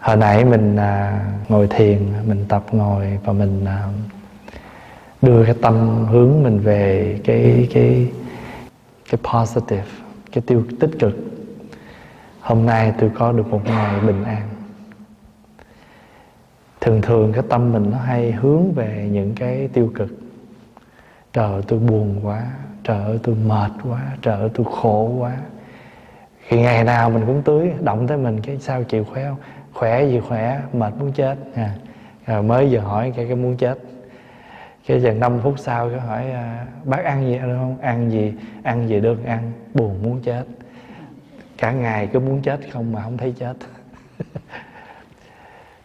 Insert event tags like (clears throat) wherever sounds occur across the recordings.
hồi nãy mình à, ngồi thiền mình tập ngồi và mình à, đưa cái tâm hướng mình về cái cái cái positive cái tiêu tích cực. Hôm nay tôi có được một ngày bình an. Thường thường cái tâm mình nó hay hướng về những cái tiêu cực. Trời ơi tôi buồn quá trời ơi tôi mệt quá trời ơi tôi khổ quá. Khi ngày nào mình cũng tưới động tới mình cái sao chịu khỏe không? Khỏe gì khỏe mệt muốn chết. À. rồi mới vừa hỏi cái cái muốn chết. Cái giờ 5 phút sau cái hỏi à, bác ăn gì đúng không? Ăn gì? Ăn gì được ăn? Buồn muốn chết. Cả ngày cứ muốn chết không mà không thấy chết. (laughs)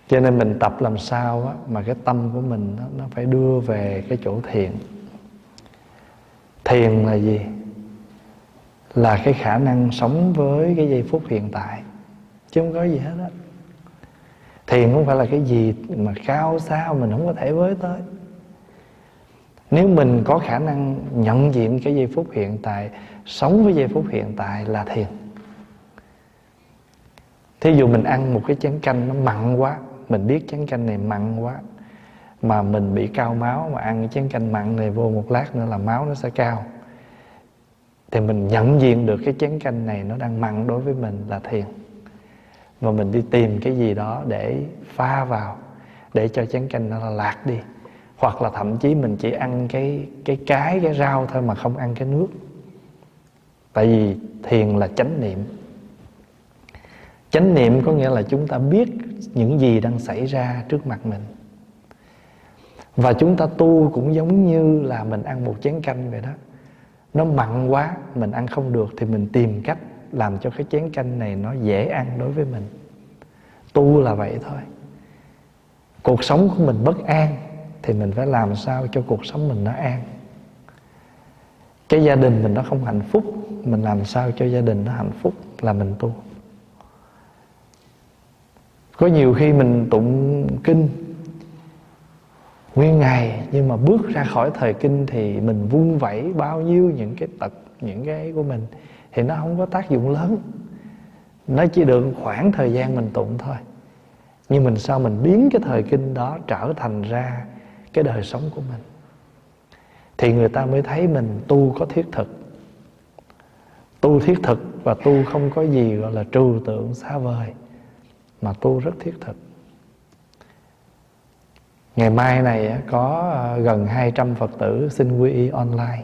Cho nên mình tập làm sao á, mà cái tâm của mình nó, nó phải đưa về cái chỗ thiền. Thiền là gì? Là cái khả năng sống với cái giây phút hiện tại. Chứ không có gì hết á thiền không phải là cái gì mà cao sao mình không có thể với tới. Nếu mình có khả năng nhận diện cái giây phút hiện tại, sống với giây phút hiện tại là thiền thí dụ mình ăn một cái chén canh nó mặn quá, mình biết chén canh này mặn quá, mà mình bị cao máu mà ăn cái chén canh mặn này vô một lát nữa là máu nó sẽ cao. Thì mình nhận diện được cái chén canh này nó đang mặn đối với mình là thiền và mình đi tìm cái gì đó để pha vào, để cho chén canh nó lạc đi. Hoặc là thậm chí mình chỉ ăn cái cái cái cái rau thôi mà không ăn cái nước. Tại vì thiền là chánh niệm. Chánh niệm có nghĩa là chúng ta biết những gì đang xảy ra trước mặt mình. Và chúng ta tu cũng giống như là mình ăn một chén canh vậy đó. Nó mặn quá, mình ăn không được thì mình tìm cách làm cho cái chén canh này nó dễ ăn đối với mình. Tu là vậy thôi. Cuộc sống của mình bất an thì mình phải làm sao cho cuộc sống mình nó an? Cái gia đình mình nó không hạnh phúc, mình làm sao cho gia đình nó hạnh phúc là mình tu? Có nhiều khi mình tụng kinh nguyên ngày nhưng mà bước ra khỏi thời kinh thì mình vung vẩy bao nhiêu những cái tật, những cái của mình thì nó không có tác dụng lớn. Nó chỉ được khoảng thời gian mình tụng thôi. Nhưng mình sao mình biến cái thời kinh đó trở thành ra cái đời sống của mình? Thì người ta mới thấy mình tu có thiết thực. Tu thiết thực và tu không có gì gọi là trừu tượng xa vời, mà tu rất thiết thực. Ngày mai này có ờ, gần 200 Phật tử xin quy y online.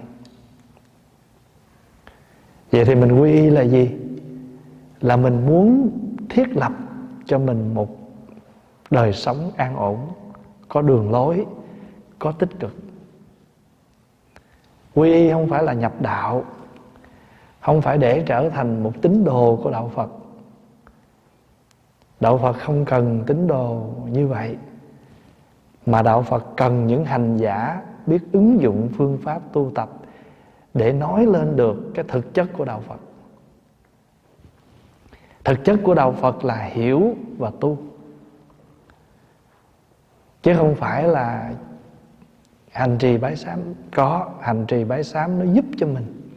Vậy thì mình quy y là gì? Là mình muốn thiết lập cho mình một đời sống an ổn Có đường lối, có tích cực. Quy y không phải là nhập đạo Không phải để trở thành một tín đồ của Đạo Phật. Đạo Phật không cần tín đồ như vậy mà đạo phật cần những hành giả biết ứng dụng phương pháp tu tập để nói lên được cái thực chất của đạo phật. Thực chất của đạo phật là hiểu và tu. Chứ không phải là hành trì bái sám, có hành trì bái sám nó giúp cho mình.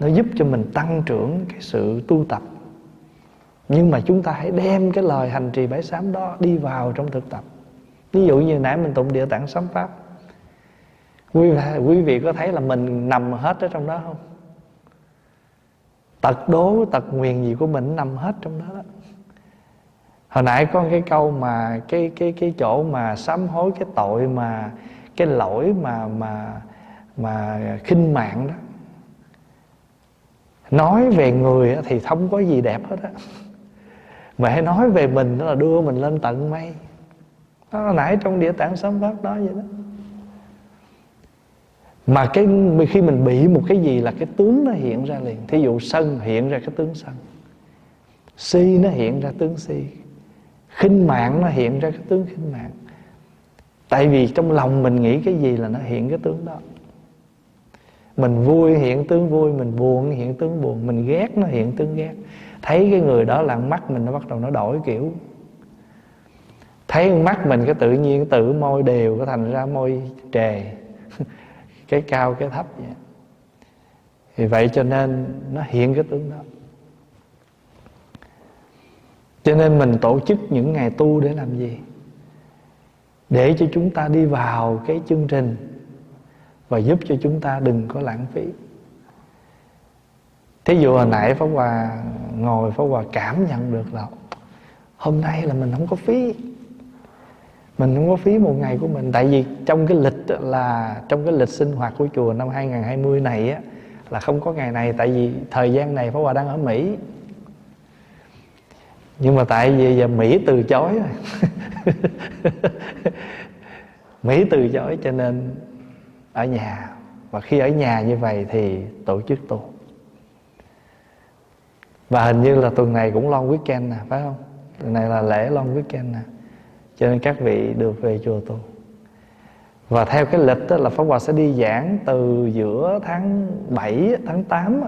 Nó giúp cho mình tăng trưởng cái sự tu tập. Nhưng mà chúng ta hãy đem cái lời hành trì bái sám đó đi vào trong thực tập. Ví dụ như nãy mình tụng địa tạng sấm pháp quý, quý vị có thấy là mình nằm hết ở trong đó không? Tật đố tật nguyền gì của mình nằm hết trong đó đó. Hồi nãy có cái câu mà cái cái cái chỗ mà sám hối cái tội mà cái lỗi mà mà mà khinh mạng đó. Nói về người thì không có gì đẹp hết á. Mà hãy nói về mình đó là đưa mình lên tận mây. Nó nãy trong địa tạng sám pháp đó vậy đó mà cái khi mình bị một cái gì là cái tướng nó hiện ra liền. Thí dụ sân hiện ra cái tướng sân. Si nó hiện ra tướng si. Khinh mạng nó hiện ra cái tướng khinh mạng. Tại vì trong lòng mình nghĩ cái gì là nó hiện cái tướng đó. Mình vui hiện tướng vui, mình buồn hiện tướng buồn, mình ghét nó hiện tướng ghét. Thấy cái người đó là mắt mình nó bắt đầu nó đổi kiểu. Thấy mắt mình cái tự nhiên tự môi đều có thành ra môi trề cái cao, cái thấp vậy. Vì vậy cho nên nó hiện cái tướng đó. Cho nên mình tổ chức những ngày tu để làm gì? Để cho chúng ta đi vào cái chương trình và giúp cho chúng ta đừng có lãng phí. Thí dụ hồi nãy pháp hòa ngồi, pháp hòa cảm nhận được là hôm nay là mình không có phí mình không có phí một ngày của mình. Tại vì trong cái lịch là, trong cái lịch sinh hoạt của chùa năm 2020 này á, là không có ngày này. Tại vì thời gian này Pháp Hòa đang ở Mỹ. Nhưng mà tại vì giờ Mỹ từ chối rồi. (laughs) Mỹ từ chối cho nên ở nhà. Và khi ở nhà như vậy thì tổ chức tu. Và hình như là tuần này cũng long weekend nè, phải không? Tuần này là lễ long weekend nè cho nên các vị được về chùa tu. Và theo cái lịch đó là Pháp Hòa sẽ đi giảng từ giữa tháng 7, tháng 8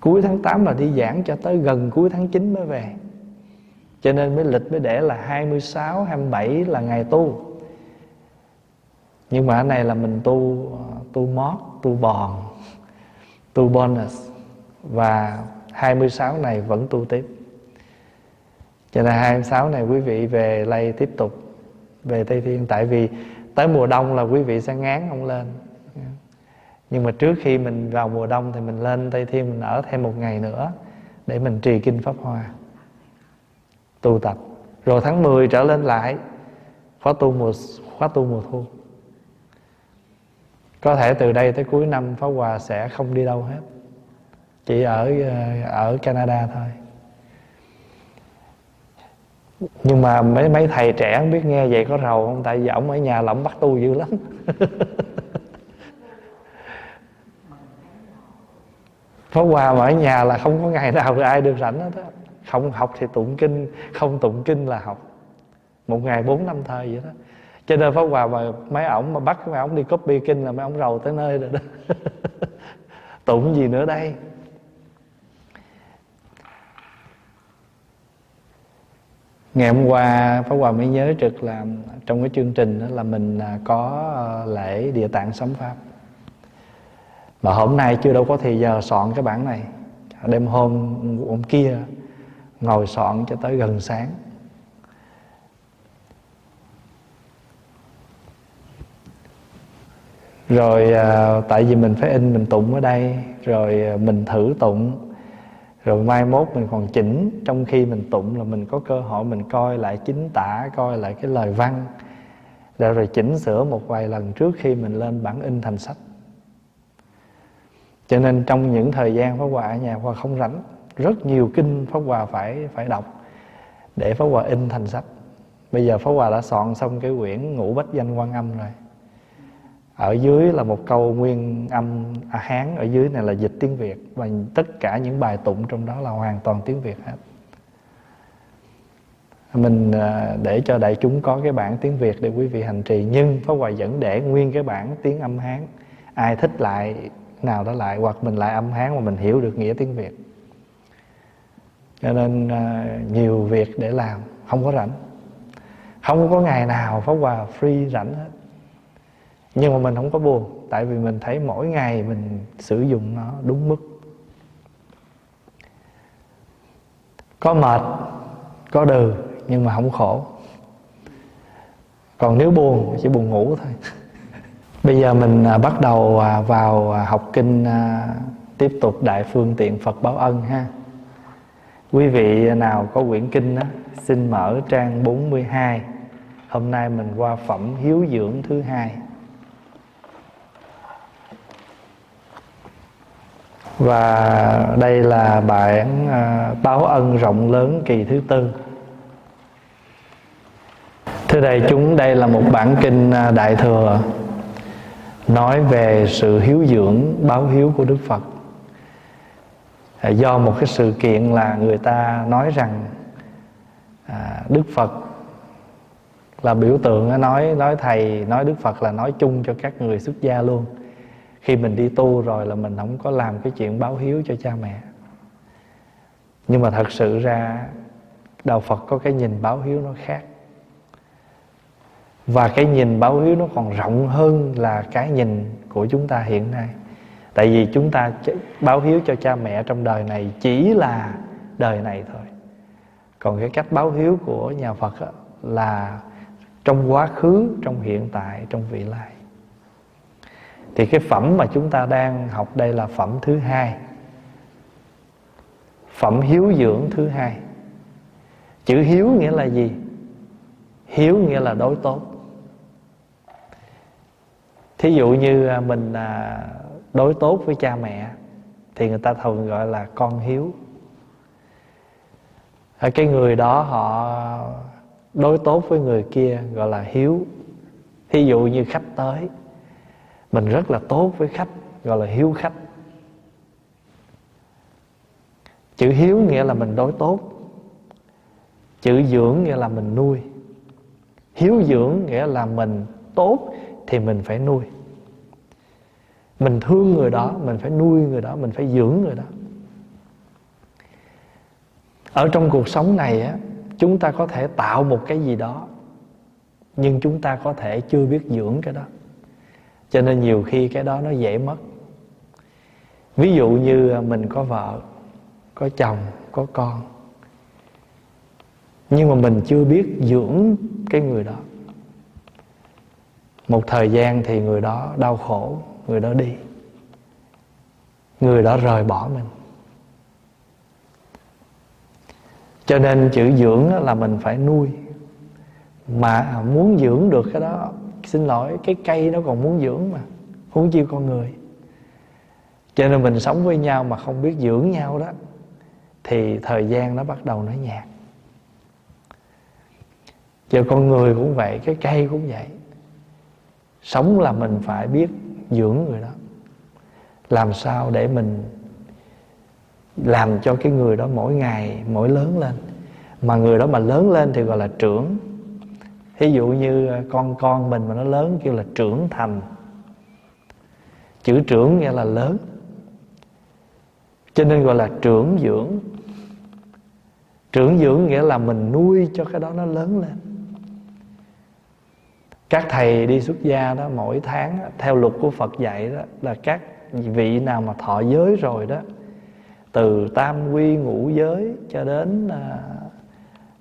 Cuối tháng 8 là đi giảng cho tới gần cuối tháng 9 mới về. Cho nên mới lịch mới để là 26, 27 là ngày tu. Nhưng mà ở này là mình tu tu mót, tu bòn, tu bonus. Và 26 này vẫn tu tiếp cho nên 26 này quý vị về lây tiếp tục về Tây Thiên. Tại vì tới mùa đông là quý vị sẽ ngán không lên. Nhưng mà trước khi mình vào mùa đông thì mình lên Tây Thiên, mình ở thêm một ngày nữa để mình trì kinh Pháp Hoa, tu tập. Rồi tháng 10 trở lên lại, khóa tu mùa, khóa tu mùa thu. Có thể từ đây tới cuối năm Pháp Hòa sẽ không đi đâu hết, chỉ ở ờ, ở Canada thôi nhưng mà mấy mấy thầy trẻ không biết nghe vậy có rầu không? Tại vì ổng ở nhà là ổng bắt tu dữ lắm. (laughs) Pháp Hòa mà ở nhà là không có ngày nào ai được rảnh hết á. Không học thì tụng kinh, Không tụng kinh là học. Một ngày bốn, năm thời vậy đó. Cho nên Pháp Hòa mà mấy ổng mà bắt mấy ổng đi copy kinh là mấy ổng rầu tới nơi rồi đó. (laughs) Tụng gì nữa đây? Ngày hôm qua, Pháp Hòa mới nhớ trực là trong cái chương trình đó là mình à, có ờ, lễ địa tạng sấm pháp. Mà hôm nay chưa đâu có thời giờ soạn cái bản này. Đêm hôm hôm kia ngồi soạn cho tới gần sáng. Rồi à, tại vì mình phải in, mình tụng ở đây, rồi à, mình thử tụng rồi mai mốt mình còn chỉnh, trong khi mình tụng là mình có cơ hội mình coi lại chính tả, coi lại cái lời văn. Rồi rồi chỉnh sửa một vài lần trước khi mình lên bản in thành sách. Cho nên trong những thời gian Pháp Hòa ở nhà Hòa không rảnh. Rất nhiều kinh Pháp Hòa phải phải đọc để Pháp Hòa in thành sách. Bây giờ Pháp Hòa đã soạn xong cái quyển ngũ bách danh quan âm rồi ở dưới là một câu nguyên âm à, hán ở dưới này là dịch tiếng việt và tất cả những bài tụng trong đó là hoàn toàn tiếng việt hết. Mình à, để cho đại chúng có cái bản tiếng việt để quý vị hành trì nhưng pháp hòa vẫn để nguyên cái bản tiếng âm hán ai thích lại nào đó lại hoặc mình lại âm hán mà mình hiểu được nghĩa tiếng việt. Cho nên à, nhiều việc để làm không có rảnh. Không có ngày nào pháp hòa free rảnh hết nhưng mà mình không có buồn tại vì mình thấy mỗi ngày mình sử dụng nó đúng mức. Có mệt có đừ nhưng mà không khổ. Còn nếu buồn chỉ buồn ngủ thôi. (laughs) Bây giờ mình à, bắt đầu à, vào à, học kinh tiếp tục đại phương tiện phật báo ân ha. Quý vị nào có quyển kinh đó, xin mở trang 42 hôm nay mình qua phẩm hiếu dưỡng thứ hai. Và đây là bản à, báo ân rộng lớn kỳ thứ tư. Thưa đại chúng đây là một bản kinh à, đại thừa nói về sự hiếu dưỡng báo hiếu của đức phật. À, do một cái sự kiện là người ta nói rằng à, đức phật là biểu tượng nói nói thầy nói đức phật là nói chung cho các người xuất gia luôn khi mình đi tu rồi là mình không có làm cái chuyện báo hiếu cho cha mẹ. Nhưng mà thật sự ra, đạo phật có cái nhìn báo hiếu nó khác. Và cái nhìn báo hiếu nó còn rộng hơn là cái nhìn của chúng ta hiện nay. Tại vì chúng ta báo hiếu cho cha mẹ trong đời này chỉ là đời này thôi. Còn cái cách báo hiếu của nhà phật là trong quá khứ, trong hiện tại, trong vị lai thì cái phẩm mà chúng ta đang học đây là phẩm thứ hai. Phẩm hiếu dưỡng thứ hai. Chữ hiếu nghĩa là gì? Hiếu nghĩa là đối tốt. Thí dụ như à, mình à, đối tốt với cha mẹ, thì người ta thường gọi là con hiếu. Cái người đó họ đối tốt với người kia gọi là hiếu. Thí dụ như khách tới mình rất là tốt với khách, gọi là hiếu khách. Chữ hiếu nghĩa là mình đối tốt. Chữ dưỡng nghĩa là mình nuôi. Hiếu dưỡng nghĩa là mình tốt thì mình phải nuôi. Mình thương người đó, mình phải nuôi người đó, mình phải dưỡng người đó. Ở trong cuộc sống này á, chúng ta có thể tạo một cái gì đó, nhưng chúng ta có thể chưa biết dưỡng cái đó cho nên nhiều khi cái đó nó dễ mất. Ví dụ như à, mình có vợ, có chồng, có con. Nhưng mà mình chưa biết dưỡng cái người đó. Một thời gian thì người đó đau khổ, người đó đi. Người đó rời bỏ mình. Cho nên chữ dưỡng là mình phải nuôi. Mà muốn dưỡng được cái đó xin lỗi, cái cây nó còn muốn dưỡng mà, huống chi con người. Cho nên mình sống với nhau mà không biết dưỡng nhau đó, thì thời gian nó bắt đầu nó nhạt. Cho con người cũng vậy, cái cây cũng vậy. Sống là mình phải biết dưỡng người đó. Làm sao để mình làm cho cái người đó mỗi ngày, mỗi lớn lên. Mà người đó mà lớn lên thì gọi là trưởng thí dụ như à, con con mình mà nó lớn kêu là trưởng thành. Chữ trưởng nghĩa là lớn. Cho nên gọi là trưởng dưỡng. Trưởng dưỡng nghĩa là mình nuôi cho cái đó nó lớn lên. Các thầy đi xuất gia đó, mỗi tháng theo luật của phật dạy đó, là các vị nào mà thọ giới rồi đó, từ tam quy ngũ giới cho đến à,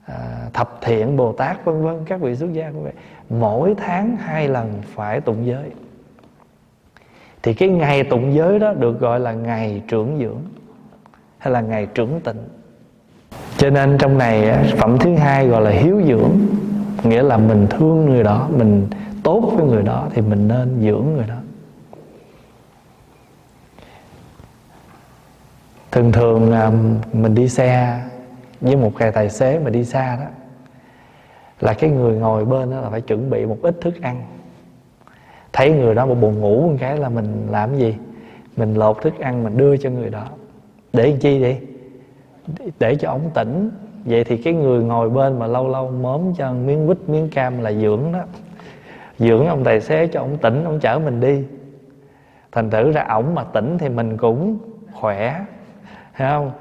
à, thập thiện bồ tát vân vân các vị xuất gia cũng vậy mỗi tháng hai lần phải tụng giới. Thì cái ngày tụng giới đó được gọi là ngày trưởng dưỡng hay là ngày trưởng tịnh. Cho nên trong này à, phẩm thứ hai gọi là hiếu dưỡng nghĩa là mình thương người đó mình tốt với người đó thì mình nên dưỡng người đó. Thường thường à, mình đi xe với một cái tài xế mà đi xa đó, là cái người ngồi bên đó là phải chuẩn bị một ít thức ăn. Thấy người đó một buồn ngủ một cái là mình làm gì? Mình lột thức ăn mình đưa cho người đó. Để làm chi đi để cho ổng tỉnh. Vậy thì cái người ngồi bên mà lâu lâu mớm cho miếng quýt, miếng cam là dưỡng đó. Dưỡng ông tài xế cho ông tỉnh ông chở mình đi. Thành thử ra ổng mà tỉnh thì mình cũng khỏe. Thấy không?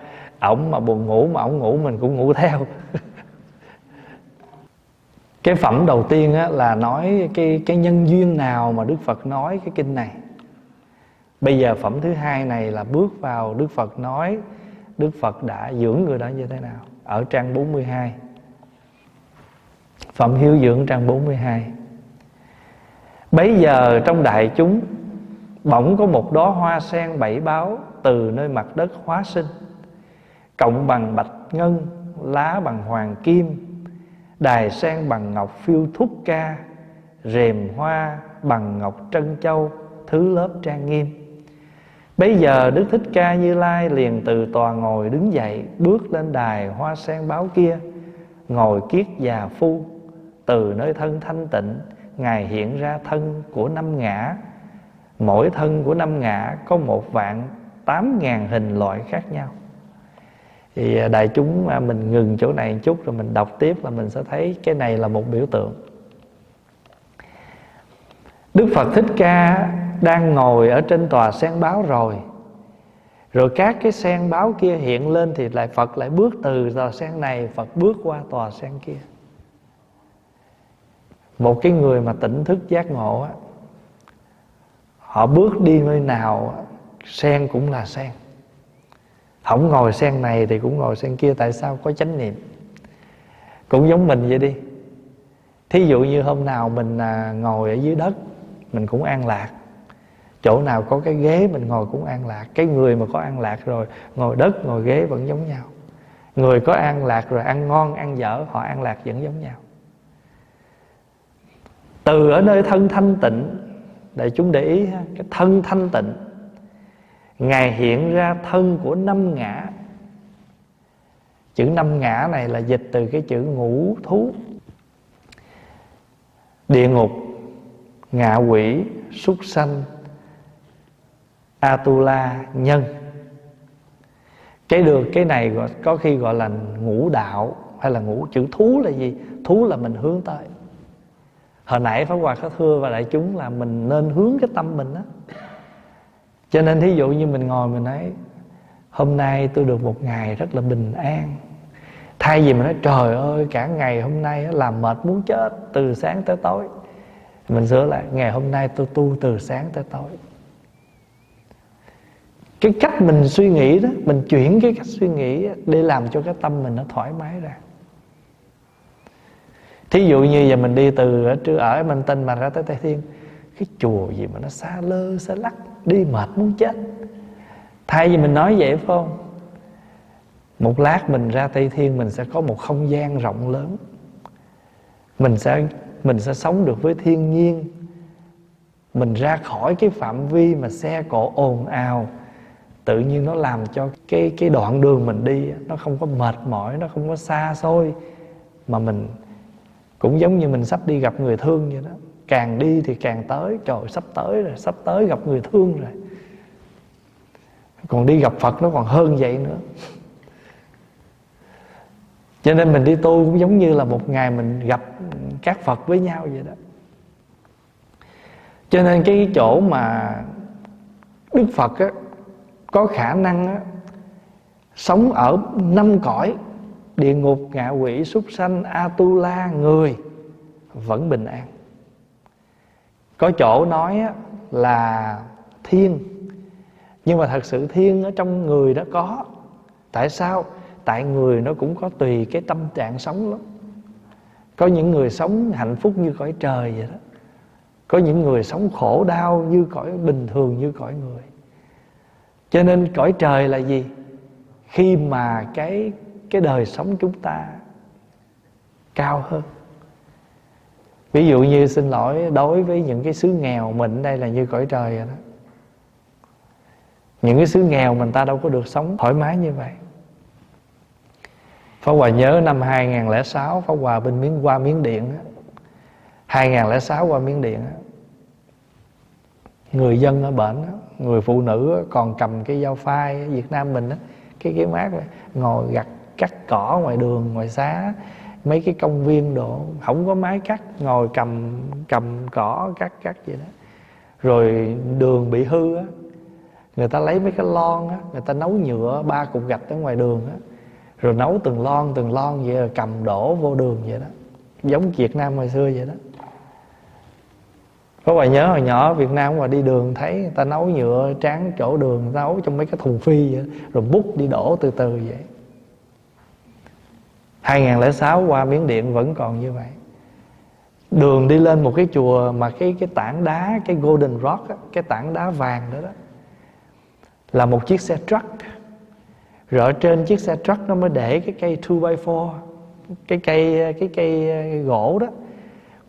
Ổng mà buồn ngủ mà ổng ngủ mình cũng ngủ theo. (laughs) Cái phẩm đầu tiên á, là nói cái cái nhân duyên nào mà đức phật nói cái kinh này. Bây giờ phẩm thứ hai này là bước vào đức phật nói đức phật đã dưỡng người đó như thế nào? Ở trang 42 phẩm hiếu dưỡng trang 42 bấy giờ trong đại chúng bỗng có một đóa hoa sen bảy báo từ nơi mặt đất hóa sinh cộng bằng bạch ngân, lá bằng hoàng kim, đài sen bằng ngọc phiêu thúc ca, rèm hoa bằng ngọc trân châu, thứ lớp trang nghiêm. Bây giờ Đức Thích Ca Như Lai liền từ tòa ngồi đứng dậy, Bước lên đài hoa sen báo kia, Ngồi kiết già phu. Từ nơi thân thanh tịnh, Ngài hiện ra thân của năm ngã. Mỗi thân của năm ngã có một vạn tám ngàn hình loại khác nhau thì à, đại chúng à, mình ngừng chỗ này một chút rồi mình đọc tiếp là mình sẽ thấy cái này là một biểu tượng. Đức Phật Thích Ca đang ngồi ở trên tòa sen báo rồi. Rồi các cái sen báo kia hiện lên Thì lại Phật lại bước từ tòa sen này, Phật bước qua tòa sen kia. Một cái người mà tỉnh thức giác ngộ á, Họ bước đi nơi nào Sen cũng là sen không ngồi sen này thì cũng ngồi sen kia Tại sao có chánh niệm? Cũng giống mình vậy đi. Thí dụ như hôm nào mình à, ngồi ở dưới đất mình cũng an lạc. Chỗ nào có cái ghế mình ngồi cũng an lạc. Cái người mà có an lạc rồi ngồi đất ngồi ghế vẫn giống nhau. Người có an lạc rồi ăn ngon ăn dở họ an lạc vẫn giống nhau. Từ ở nơi thân thanh tịnh để chúng để ý ha, cái thân thanh tịnh ngài hiện ra thân của năm ngã. Chữ năm ngã này là dịch từ cái chữ ngũ thú. Địa ngục ngạ quỷ súc sanh atula nhân. Cái được cái này gọi, có khi gọi là ngũ đạo hay là ngũ chữ thú là gì? Thú là mình hướng tới. Hồi nãy pháp hòa có thưa và đại chúng là mình nên hướng cái tâm mình đó cho nên thí dụ như mình ngồi mình nói, hôm nay tôi được một ngày rất là bình an. Thay vì mình nói, trời ơi, cả ngày hôm nay làm mệt muốn chết từ sáng tới tối. Mình sửa lại, ngày hôm nay tôi tu từ sáng tới tối. Cái cách mình suy nghĩ đó, mình chuyển cái cách suy nghĩ để làm cho cái tâm mình nó thoải mái ra. Thí dụ như giờ mình đi từ ở trước ở, mình tinh mà ra tới tây thiên, cái chùa gì mà nó xa lơ, xa lắc đi mệt muốn chết. Thay vì mình nói vậy, phải không? Một lát mình ra tây thiên, mình sẽ có một không gian rộng lớn. Mình sẽ mình sẽ sống được với thiên nhiên. Mình ra khỏi cái phạm vi mà xe cộ ồn ào, tự nhiên nó làm cho cái cái đoạn đường mình đi nó không có mệt mỏi, nó không có xa xôi, mà mình cũng giống như mình sắp đi gặp người thương vậy đó càng đi thì càng tới. Trời sắp tới rồi sắp tới gặp người thương rồi. Còn đi gặp phật nó còn hơn vậy nữa. Cho nên mình đi tu cũng giống như là một ngày mình gặp các phật với nhau vậy đó. Cho nên cái chỗ mà đức phật á, có khả năng á, sống ở năm cõi địa ngục ngạ quỷ súc sanh atula người vẫn bình an có chỗ nói là thiên. Nhưng mà thật sự thiên ở trong người đó có. Tại sao? Tại người nó cũng có tùy cái tâm trạng sống lắm. Có những người sống hạnh phúc như cõi trời vậy đó. Có những người sống khổ đau như cõi, bình thường như cõi người. Cho nên cõi trời là gì? Khi mà cái cái đời sống chúng ta cao hơn ví dụ như xin lỗi đối với những cái xứ nghèo mình đây là như cõi trời rồi đó. Những cái xứ nghèo mình ta đâu có được sống thoải mái như vậy. Pháp Hòa nhớ năm 2006 Pháp Hòa bên miếng qua Miến Điện á. 2006 qua Miến Điện á. Người dân ở bển Người phụ nữ còn cầm cái dao phai Việt Nam mình á Cái cái mát này, ngồi gặt cắt cỏ ngoài đường ngoài xá mấy cái công viên độ không có máy cắt, ngồi cầm cầm cỏ, cắt cắt vậy đó. Rồi đường bị hư á, người ta lấy mấy cái lon á, người ta nấu nhựa, ba cục gạch ở ngoài đường á, rồi nấu từng lon từng lon vậy, rồi cầm đổ vô đường vậy đó. Giống Việt Nam hồi xưa vậy đó. Có bà nhớ hồi nhỏ Việt Nam mà đi đường thấy người ta nấu nhựa, tráng chỗ đường, nấu trong mấy cái thùng phi vậy rồi bút đi đổ từ từ vậy. 2006 qua Miến Điện vẫn còn như vậy. Đường đi lên một cái chùa mà cái cái tảng đá Cái Golden Rock á, Cái tảng đá vàng đó đó Là một chiếc xe truck. Rồi ở trên chiếc xe truck nó mới để cái cây 2x4 Cái cây cái cây gỗ đó.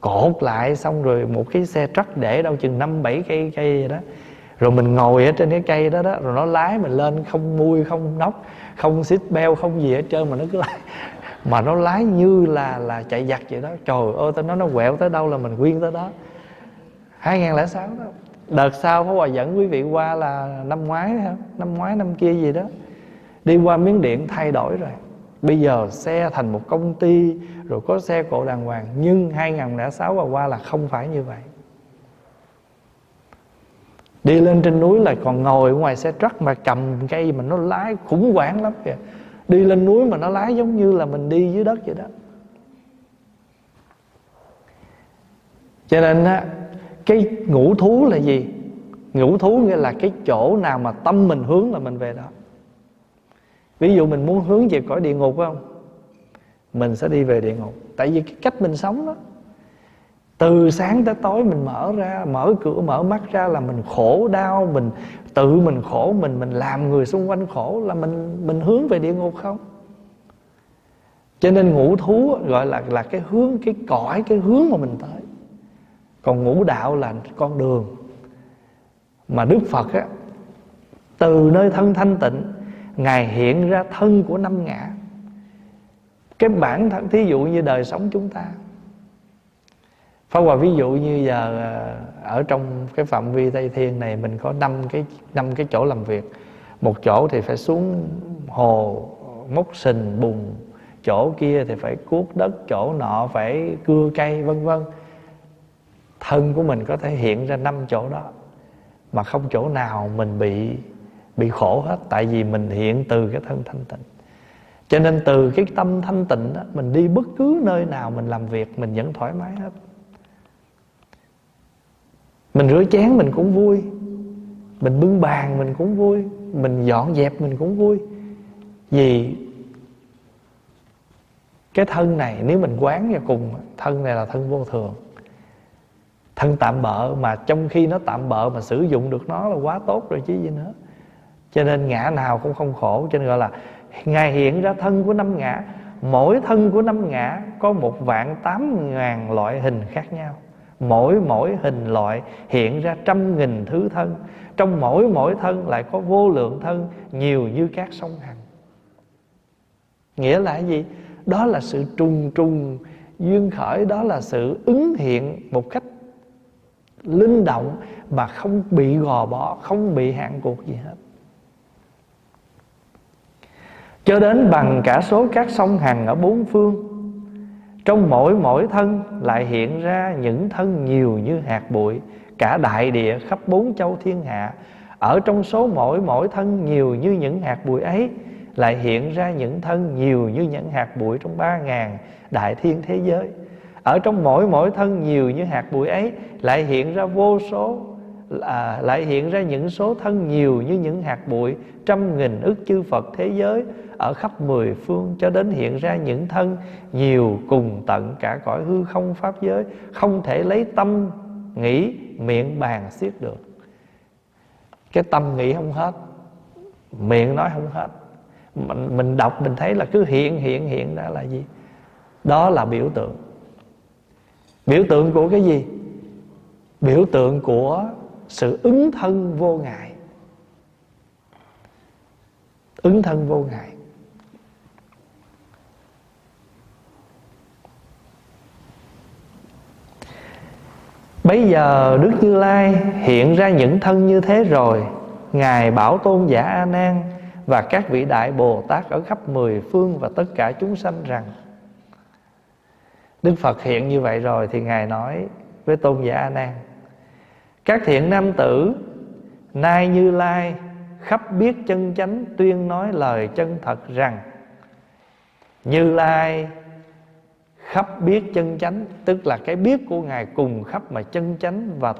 Cột lại xong rồi một cái xe truck để đâu chừng 5-7 cây cây vậy đó. Rồi mình ngồi ở trên cái cây đó đó rồi nó lái mình lên không mui không nóc không xích beo không gì hết trơn mà nó cứ lái mà nó lái như là là chạy giặt vậy đó. Trời ơi, tao nói nó quẹo tới đâu là mình quyên tới đó. 2006 đó. Đợt sau Pháp Hòa dẫn quý vị qua là năm ngoái hả? Năm ngoái, năm kia gì đó. Đi qua miếng điện thay đổi rồi. Bây giờ xe thành một công ty, rồi có xe cộ đàng hoàng. Nhưng 2006 và qua là không phải như vậy. Đi lên trên núi là còn ngồi ngoài xe truck mà cầm cây mà nó lái khủng hoảng lắm kìa đi lên núi mà nó lái giống như là mình đi dưới đất vậy đó. Cho nên á, cái ngũ thú là gì? Ngũ thú nghĩa là cái chỗ nào mà tâm mình hướng là mình về đó. Ví dụ mình muốn hướng về cõi địa ngục phải không? Mình sẽ đi về địa ngục. Tại vì cái cách mình sống đó từ sáng tới tối mình mở ra, mở cửa, mở mắt ra là mình khổ đau, mình tự mình khổ mình mình làm người xung quanh khổ là mình mình hướng về địa ngục không? Cho nên ngũ thú gọi là là cái hướng, cái cõi, cái hướng mà mình tới. Còn ngũ đạo là con đường. Mà đức phật á, từ nơi thân thanh tịnh, ngài hiện ra thân của năm ngã. Cái bản thân, thí dụ như đời sống chúng ta Pháp Hòa ví dụ như giờ ờ, ở trong cái phạm vi Tây Thiên này mình có năm cái năm cái chỗ làm việc. Một chỗ thì phải xuống hồ móc sình bùn, chỗ kia thì phải cuốc đất, chỗ nọ phải cưa cây vân vân. Thân của mình có thể hiện ra năm chỗ đó mà không chỗ nào mình bị bị khổ hết tại vì mình hiện từ cái thân thanh tịnh. Cho nên từ cái tâm thanh tịnh đó, mình đi bất cứ nơi nào mình làm việc mình vẫn thoải mái hết mình rửa chén mình cũng vui. Mình bưng bàn mình cũng vui. Mình dọn dẹp mình cũng vui. Vì cái thân này, nếu mình quán vào cùng, thân này là thân vô thường. Thân tạm bợ mà trong khi nó tạm bợ mà sử dụng được nó là quá tốt rồi chứ gì nữa. Cho nên ngã nào cũng không khổ, cho nên gọi là ngài hiện ra thân của năm ngã. Mỗi thân của năm ngã có một vạn tám ngàn loại hình khác nhau mỗi mỗi hình loại hiện ra trăm nghìn thứ thân. Trong mỗi mỗi thân lại có vô lượng thân, nhiều như các sông hằng. Nghĩa là gì? Đó là sự trùng trùng. Duyên khởi đó là sự ứng hiện một cách linh động mà không bị gò bó, không bị hạn cuộc gì hết. Cho đến bằng cả số các sông hằng ở bốn phương trong mỗi mỗi thân lại hiện ra những thân nhiều như hạt bụi. Cả đại địa khắp bốn châu thiên hạ, Ở trong số mỗi mỗi thân nhiều như những hạt bụi ấy, Lại hiện ra những thân nhiều như những hạt bụi trong ba ngàn đại thiên thế giới. Ở trong mỗi mỗi thân nhiều như hạt bụi ấy, Lại hiện ra vô số là Lại hiện ra những số thân nhiều như những hạt bụi Trăm nghìn ức chư Phật thế giới. Ở khắp mười phương cho đến hiện ra những thân nhiều cùng tận cả cõi hư không pháp giới. Không thể lấy tâm nghĩ miệng bàn xiết được. Cái tâm nghĩ không hết miệng nói không hết. Mình, mình đọc mình thấy là cứ hiện hiện hiện ra là gì? Đó là biểu tượng. Biểu tượng của cái gì? Biểu tượng của sự ứng thân vô ngại. Ứng thân vô ngại. Bây giờ Đức Như Lai hiện ra những thân như thế rồi. Ngài Bảo Tôn giả A Nan Và các vị Đại Bồ Tát ở khắp mười phương Và tất cả chúng sanh rằng, Đức Phật hiện như vậy rồi Thì Ngài nói với Tôn giả A Nan các thiện nam tử Nay Như Lai khắp biết chân chánh Tuyên nói lời chân thật rằng Như Lai khắp biết chân chánh tức là cái biết của ngài cùng khắp mà chân chánh và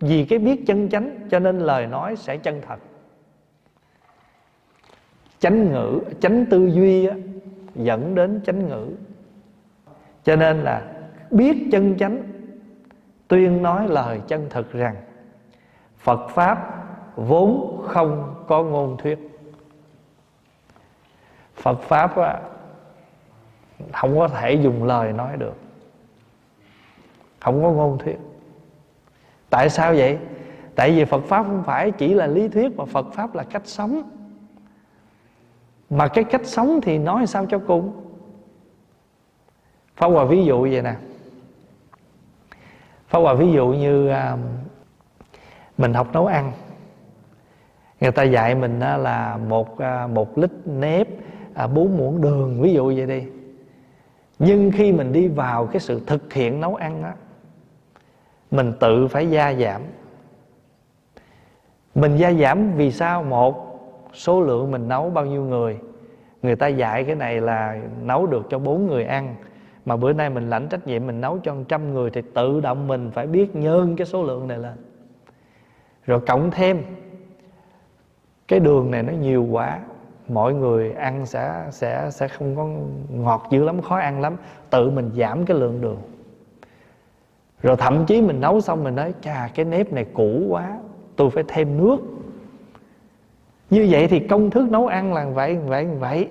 vì cái biết chân chánh cho nên lời nói sẽ chân thật. Chánh ngữ chánh tư duy á, dẫn đến chánh ngữ. Cho nên là biết chân chánh tuyên nói lời chân thực rằng phật pháp vốn không có ngôn thuyết. Phật pháp á, không có thể dùng lời nói được. Không có ngôn thuyết. Tại sao vậy? Tại vì phật pháp không phải chỉ là lý thuyết mà phật pháp là cách sống. Mà cái cách sống thì nói sao cho cùng? Phong Hòa ví dụ vậy nè. Pháp Hòa ví dụ như à, Mình học nấu ăn. Người ta dạy mình là một à, một lít nếp à, bốn muỗng đường Ví dụ vậy đi. Nhưng khi mình đi vào cái sự thực hiện nấu ăn á mình tự phải gia giảm. Mình gia giảm vì sao? Một số lượng mình nấu bao nhiêu người? Người ta dạy cái này là nấu được cho bốn người ăn mà bữa nay mình lãnh trách nhiệm, mình nấu cho trăm người thì tự động mình phải biết nhân cái số lượng này lên. Rồi cộng thêm, cái đường này nó nhiều quá, mọi người ăn sẽ sẽ sẽ không có ngọt dữ lắm, khó ăn lắm, tự mình giảm cái lượng đường. Rồi thậm chí mình nấu xong mình nói, chà, cái nếp này cũ quá, tôi phải thêm nước. Như vậy thì công thức nấu ăn là vậy vậy vậy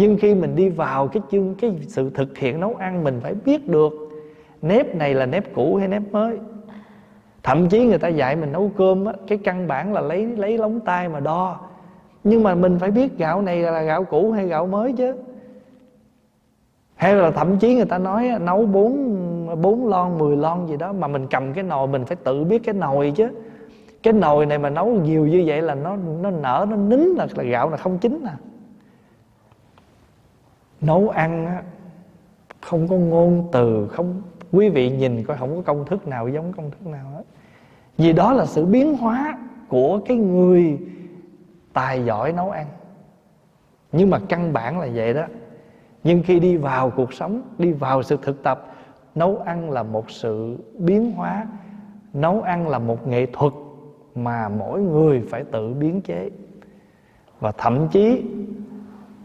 nhưng khi mình đi vào cái chương cái sự thực hiện nấu ăn mình phải biết được nếp này là nếp cũ hay nếp mới. Thậm chí người ta dạy mình nấu cơm á, cái căn bản là lấy lấy lóng tay mà đo. Nhưng mà mình phải biết gạo này là gạo cũ hay gạo mới chứ. Hay là thậm chí người ta nói nấu bốn bốn lon 10 lon gì đó mà mình cầm cái nồi mình phải tự biết cái nồi chứ. Cái nồi này mà nấu nhiều như vậy là nó nó nở nó nín là, là gạo là không chín à nấu ăn á, không có ngôn từ, không, quý vị nhìn coi không có công thức nào giống công thức nào hết. Vì đó là sự biến hóa của cái người tài giỏi nấu ăn. Nhưng mà căn bản là vậy đó. Nhưng khi đi vào cuộc sống, đi vào sự thực tập, nấu ăn là một sự biến hóa, nấu ăn là một nghệ thuật mà mỗi người phải tự biến chế. Và thậm chí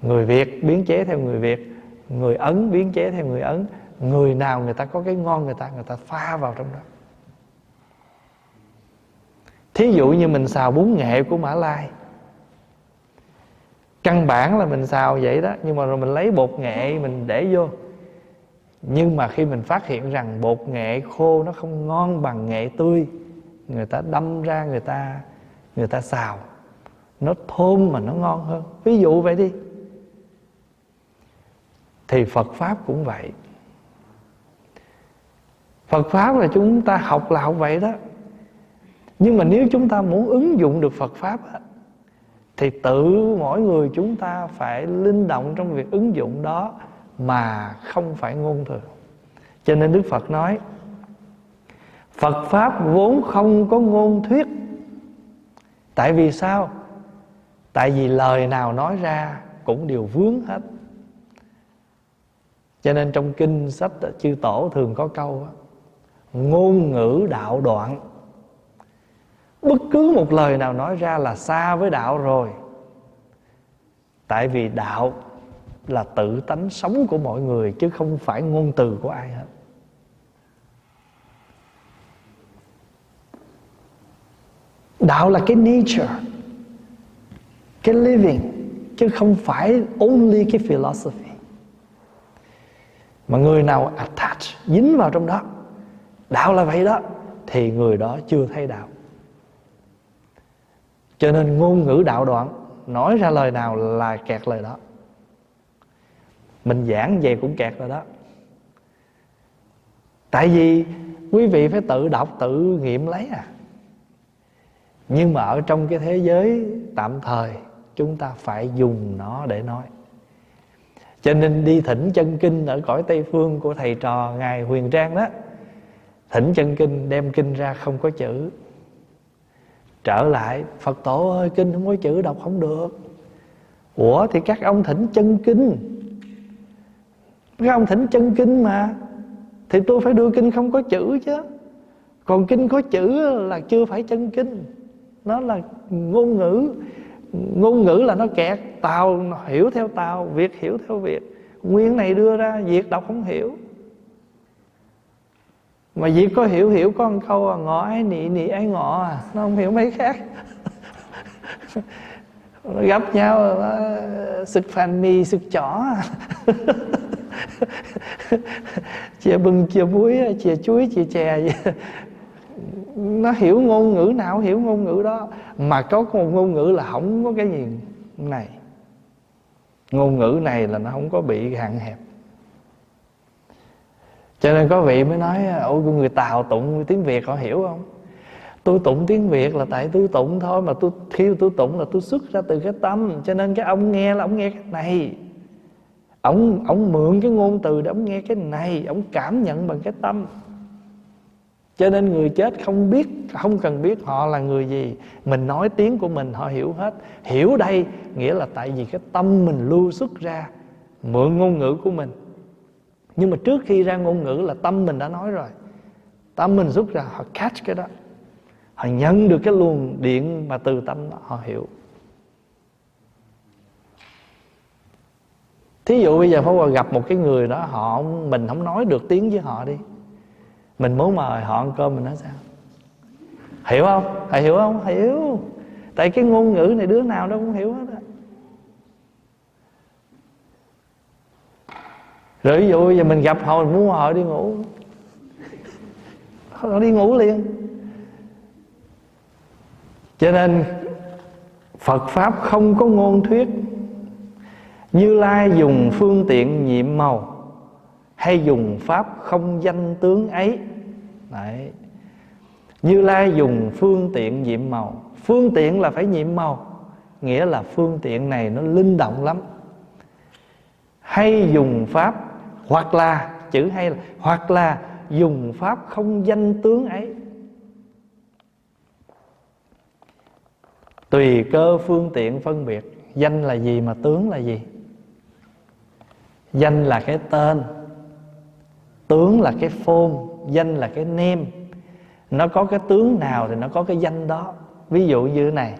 người việt biến chế theo người việt, người ấn biến chế theo người ấn. Người nào người ta có cái ngon người ta người ta pha vào trong đó. Thí dụ như mình xào bún nghệ của mã lai. Căn bản là mình xào vậy đó, nhưng mà rồi mình lấy bột nghệ mình để vô. Nhưng mà khi mình phát hiện rằng bột nghệ khô nó không ngon bằng nghệ tươi, người ta đâm ra người ta người ta xào. Nó thơm mà nó ngon hơn. Ví dụ vậy đi thì phật pháp cũng vậy. Phật pháp là chúng ta học là học vậy đó. Nhưng mà nếu chúng ta muốn ứng dụng được phật pháp thì tự mỗi người chúng ta phải linh động trong việc ứng dụng đó mà không phải ngôn thường. cho nên đức phật nói, phật pháp vốn không có ngôn thuyết. Tại vì sao? Tại vì lời nào nói ra cũng đều vướng hết cho nên trong kinh sách chư tổ thường có câu ngôn ngữ đạo đoạn. Bất cứ một lời nào nói ra là xa với đạo rồi. Tại vì đạo là tự tánh sống của mọi người, chứ không phải ngôn từ của ai hết. Đạo là cái nature, cái living, chứ không phải only cái philosophy mà người nào attach dính vào trong đó, đạo là vậy đó, thì người đó chưa thấy đạo. Cho nên ngôn ngữ đạo đoạn nói ra lời nào là kẹt lời đó. Mình giảng về cũng kẹt rồi đó. Tại vì quý vị phải tự đọc, tự nghiệm lấy à. Nhưng mà ở trong cái thế giới tạm thời, chúng ta phải dùng nó để nói cho nên đi thỉnh chân kinh ở cõi tây phương của thầy trò ngài huyền trang đó. Thỉnh chân kinh, đem kinh ra không có chữ. Trở lại, phật tổ ơi, kinh không có chữ, đọc không được. Ủa, thì các ông thỉnh chân kinh. Các ông thỉnh chân kinh mà. Thì tôi phải đưa kinh không có chữ chứ. Còn kinh có chữ là chưa phải chân kinh. Nó là ngôn ngữ ngôn ngữ là nó kẹt. Tàu nó hiểu theo tàu việc hiểu theo việc. Nguyên này đưa ra, việc đọc không hiểu. Mà việc có hiểu hiểu có một câu à ngọ ai nị nị ai ngọ à nó không hiểu mấy khác. (laughs) Nó gặp nhau sực phàn mì sực chỏ. (laughs) Chè bừng chè muối chè chuối chè chè vậy nó hiểu ngôn ngữ nào, hiểu ngôn ngữ đó. Mà có một ngôn ngữ là không có cái gì này. Ngôn ngữ này là nó không có bị hạn hẹp. Cho nên có vị mới nói ôi người tàu tụng tiếng việt họ hiểu không? Tôi tụng tiếng việt là tại tôi tụng thôi, mà tôi, khi tôi tụng là tôi xuất ra từ cái tâm. Cho nên cái ông nghe là ông nghe cái này. Ông ông mượn cái ngôn từ để ông nghe cái này, ông cảm nhận bằng cái tâm cho nên người chết không biết không cần biết họ là người gì. Mình nói tiếng của mình họ hiểu hết. Hiểu đây nghĩa là tại vì cái tâm mình lưu xuất ra mượn ngôn ngữ của mình. Nhưng mà trước khi ra ngôn ngữ là tâm mình đã nói rồi. Tâm mình xuất ra họ catch cái đó. Họ nhận được cái luồng điện mà từ tâm đó, họ hiểu. Thí dụ bây giờ Pháp Hòa gặp một cái người đó họ mình không nói được tiếng với họ đi mình muốn mời họ ăn cơm, mình nói sao? Hiểu không? Thầy hiểu không? Hiểu. Tại cái ngôn ngữ này đứa nào đâu cũng hiểu hết á. Rồi ví dụ giờ mình gặp họ, mình muốn họ đi ngủ. Họ đi ngủ liền. Cho nên, Phật Pháp không có ngôn thuyết. Như Lai dùng phương tiện nhiệm màu Hay dùng Pháp không danh tướng ấy Đấy. Như Lai dùng phương tiện nhiệm màu. Phương tiện là phải nhiệm màu. Nghĩa là phương tiện này nó linh động lắm. Hay dùng Pháp Hoặc là, Chữ hay là, Hoặc là dùng Pháp không danh tướng ấy. Tùy cơ phương tiện phân biệt, Danh là gì mà tướng là gì. Danh là cái tên, Tướng là cái phôn. Danh là cái nêm Nó có cái tướng nào thì nó có cái danh đó. Ví dụ như thế này.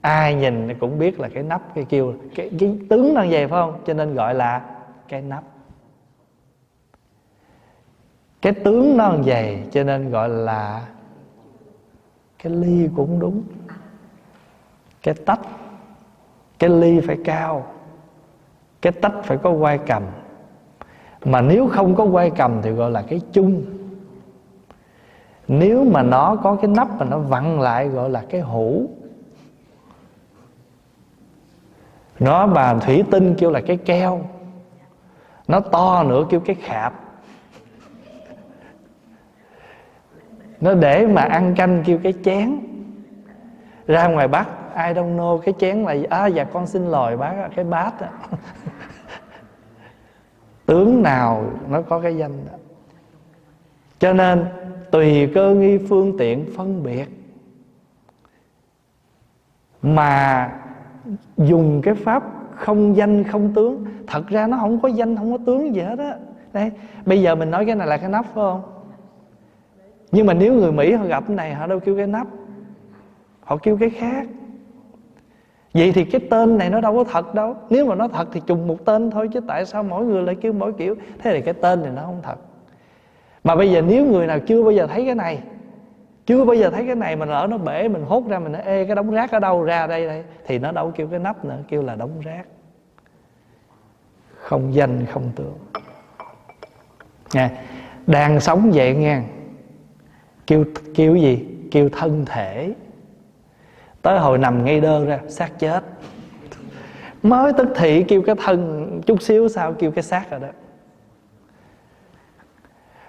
Ai nhìn cũng biết là cái nắp cái kêu cái, cái tướng nó về phải không? Cho nên gọi là cái nắp. Cái tướng nó vậy Cho nên gọi là Cái ly cũng đúng. Cái tách cái ly phải cao cái tách phải có quai cầm mà nếu không có quay cầm thì gọi là cái chung. Nếu mà nó có cái nắp mà nó vặn lại gọi là cái hũ. Nó mà thủy tinh kêu là cái keo. Nó to nữa kêu cái khạp. Nó để mà ăn canh kêu cái chén. Ra ngoài bắc, ai đâu nô cái chén là à dạ con xin lỗi bác cái bát đó. (laughs) tướng nào nó có cái danh đó. Cho nên, tùy cơ nghi phương tiện phân biệt, mà dùng cái pháp không danh, không tướng, thật ra nó không có danh, không có tướng gì hết á. Đây bây giờ mình nói cái này là cái nắp, phải không? Nhưng mà nếu người mỹ họ gặp cái này, họ đâu kêu cái nắp, họ kêu cái khác. Vậy thì cái tên này nó đâu có thật đâu. Nếu mà nó thật thì trùng một tên thôi, Chứ tại sao mỗi người lại kêu mỗi kiểu? Thế thì cái tên này nó không thật. Mà bây giờ nếu người nào chưa bao giờ thấy cái này, Chưa bao giờ thấy cái này mình lỡ nó bể, mình hốt ra, Mình nói, ê, cái đống rác ở đâu? Ra đây đây. Thì nó đâu kêu cái nắp nữa, Kêu là đống rác. Không danh, không tưởng nha, Đang sống vậy nghe. Kêu kêu gì? Kêu thân thể tới hồi nằm ngay đơ ra, xác chết. Mới tức thị kêu cái thân chút xíu, sao kêu cái xác rồi đó.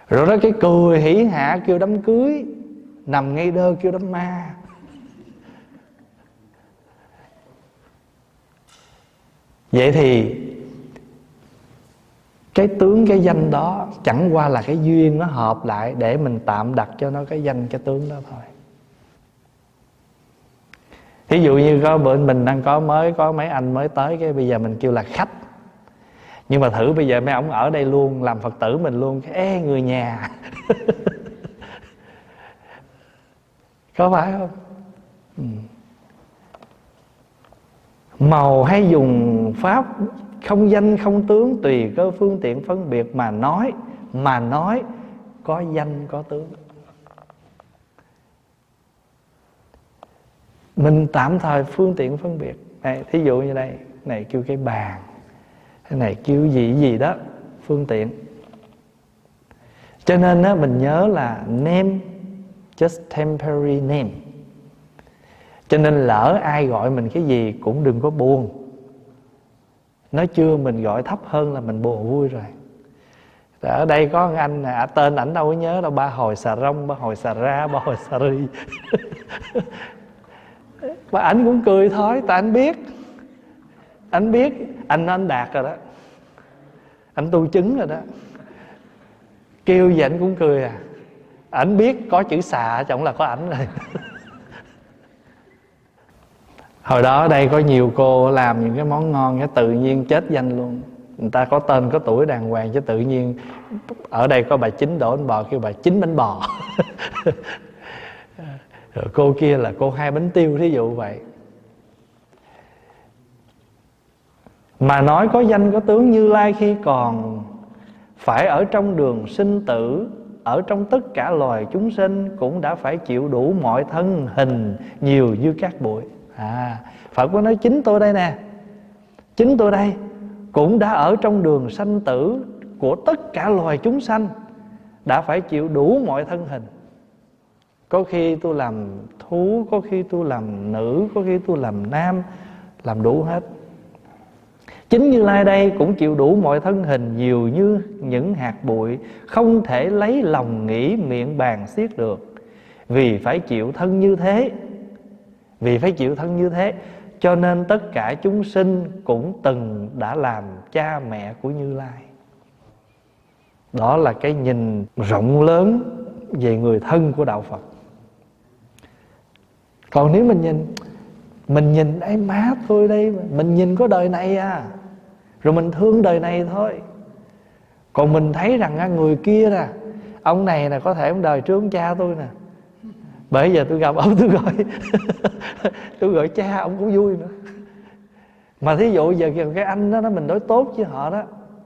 Rồi đó cái cười hỉ hạ kêu đám cưới, nằm ngay đơ kêu đám ma. Vậy thì cái tướng cái danh đó chẳng qua là cái duyên nó hợp lại để mình tạm đặt cho nó cái danh cái tướng đó thôi thí dụ như có bữa mình đang có mới, có mấy anh mới tới, cái bây giờ mình kêu là khách. Nhưng mà thử bây giờ mấy ông ở đây luôn, làm phật tử mình luôn, cái, ê, người nhà. (laughs) Có phải không? Ừ. màu hay dùng pháp, không danh, không tướng, tùy cơ phương tiện phân biệt mà nói mà nói có danh, có tướng. Mình tạm thời phương tiện phân biệt. Này thí dụ như đây này kêu cái bàn cái này kêu gì gì đó phương tiện. Cho nên á, mình nhớ là name just temporary name. Cho nên lỡ ai gọi mình cái gì cũng đừng có buồn. Nói chưa mình gọi thấp hơn là mình buồn vui rồi. Ở đây có anh nè à, tên ảnh đâu có nhớ đâu ba hồi xà rông ba hồi xà ra ba hồi xà ri. (laughs) và anh cũng cười thôi, tại anh biết. Anh biết anh anh đạt rồi đó. Anh tu chứng rồi đó. Kêu gì anh cũng cười à. Ảnh biết có chữ xà chẳng là có ảnh rồi. (laughs) Hồi đó ở đây có nhiều cô làm những cái món ngon cái tự nhiên chết danh luôn. Người ta có tên, có tuổi đàng hoàng chứ tự nhiên, ở đây có bà chính đổ bánh bò, kêu bà chính bánh bò. (laughs) rồi cô kia là cô hai bánh tiêu thí dụ vậy. Mà nói có danh có tướng như lai khi còn, phải ở trong đường sinh tử, ở trong tất cả loài chúng sinh cũng đã phải chịu đủ mọi thân hình nhiều như các bụi. À phật có nói, chính tôi đây nè, chính tôi đây, cũng đã ở trong đường sanh tử của tất cả loài chúng sanh, đã phải chịu đủ mọi thân hình có khi tôi làm thú, có khi tôi làm nữ, có khi tôi làm nam, làm đủ hết. Chính như lai đây cũng chịu đủ mọi thân hình nhiều như những hạt bụi, không thể lấy lòng nghĩ miệng bàn xiết được. Vì phải chịu thân như thế, vì phải chịu thân như thế, cho nên tất cả chúng sinh cũng từng đã làm cha mẹ của như lai. Đó là cái nhìn rộng lớn về người thân của đạo phật còn nếu mình nhìn mình nhìn ấy má thôi đây mình nhìn có đời này à. Rồi mình thương đời này thôi. Còn mình thấy rằng à, người kia nè ông này là có thể ông đời trước ông cha tôi nè. Bởi giờ tôi gặp ông (laughs) tôi gọi tôi gọi cha ông cũng vui nữa. Mà thí dụ giờ cái anh đó, đó mình đối tốt với họ đó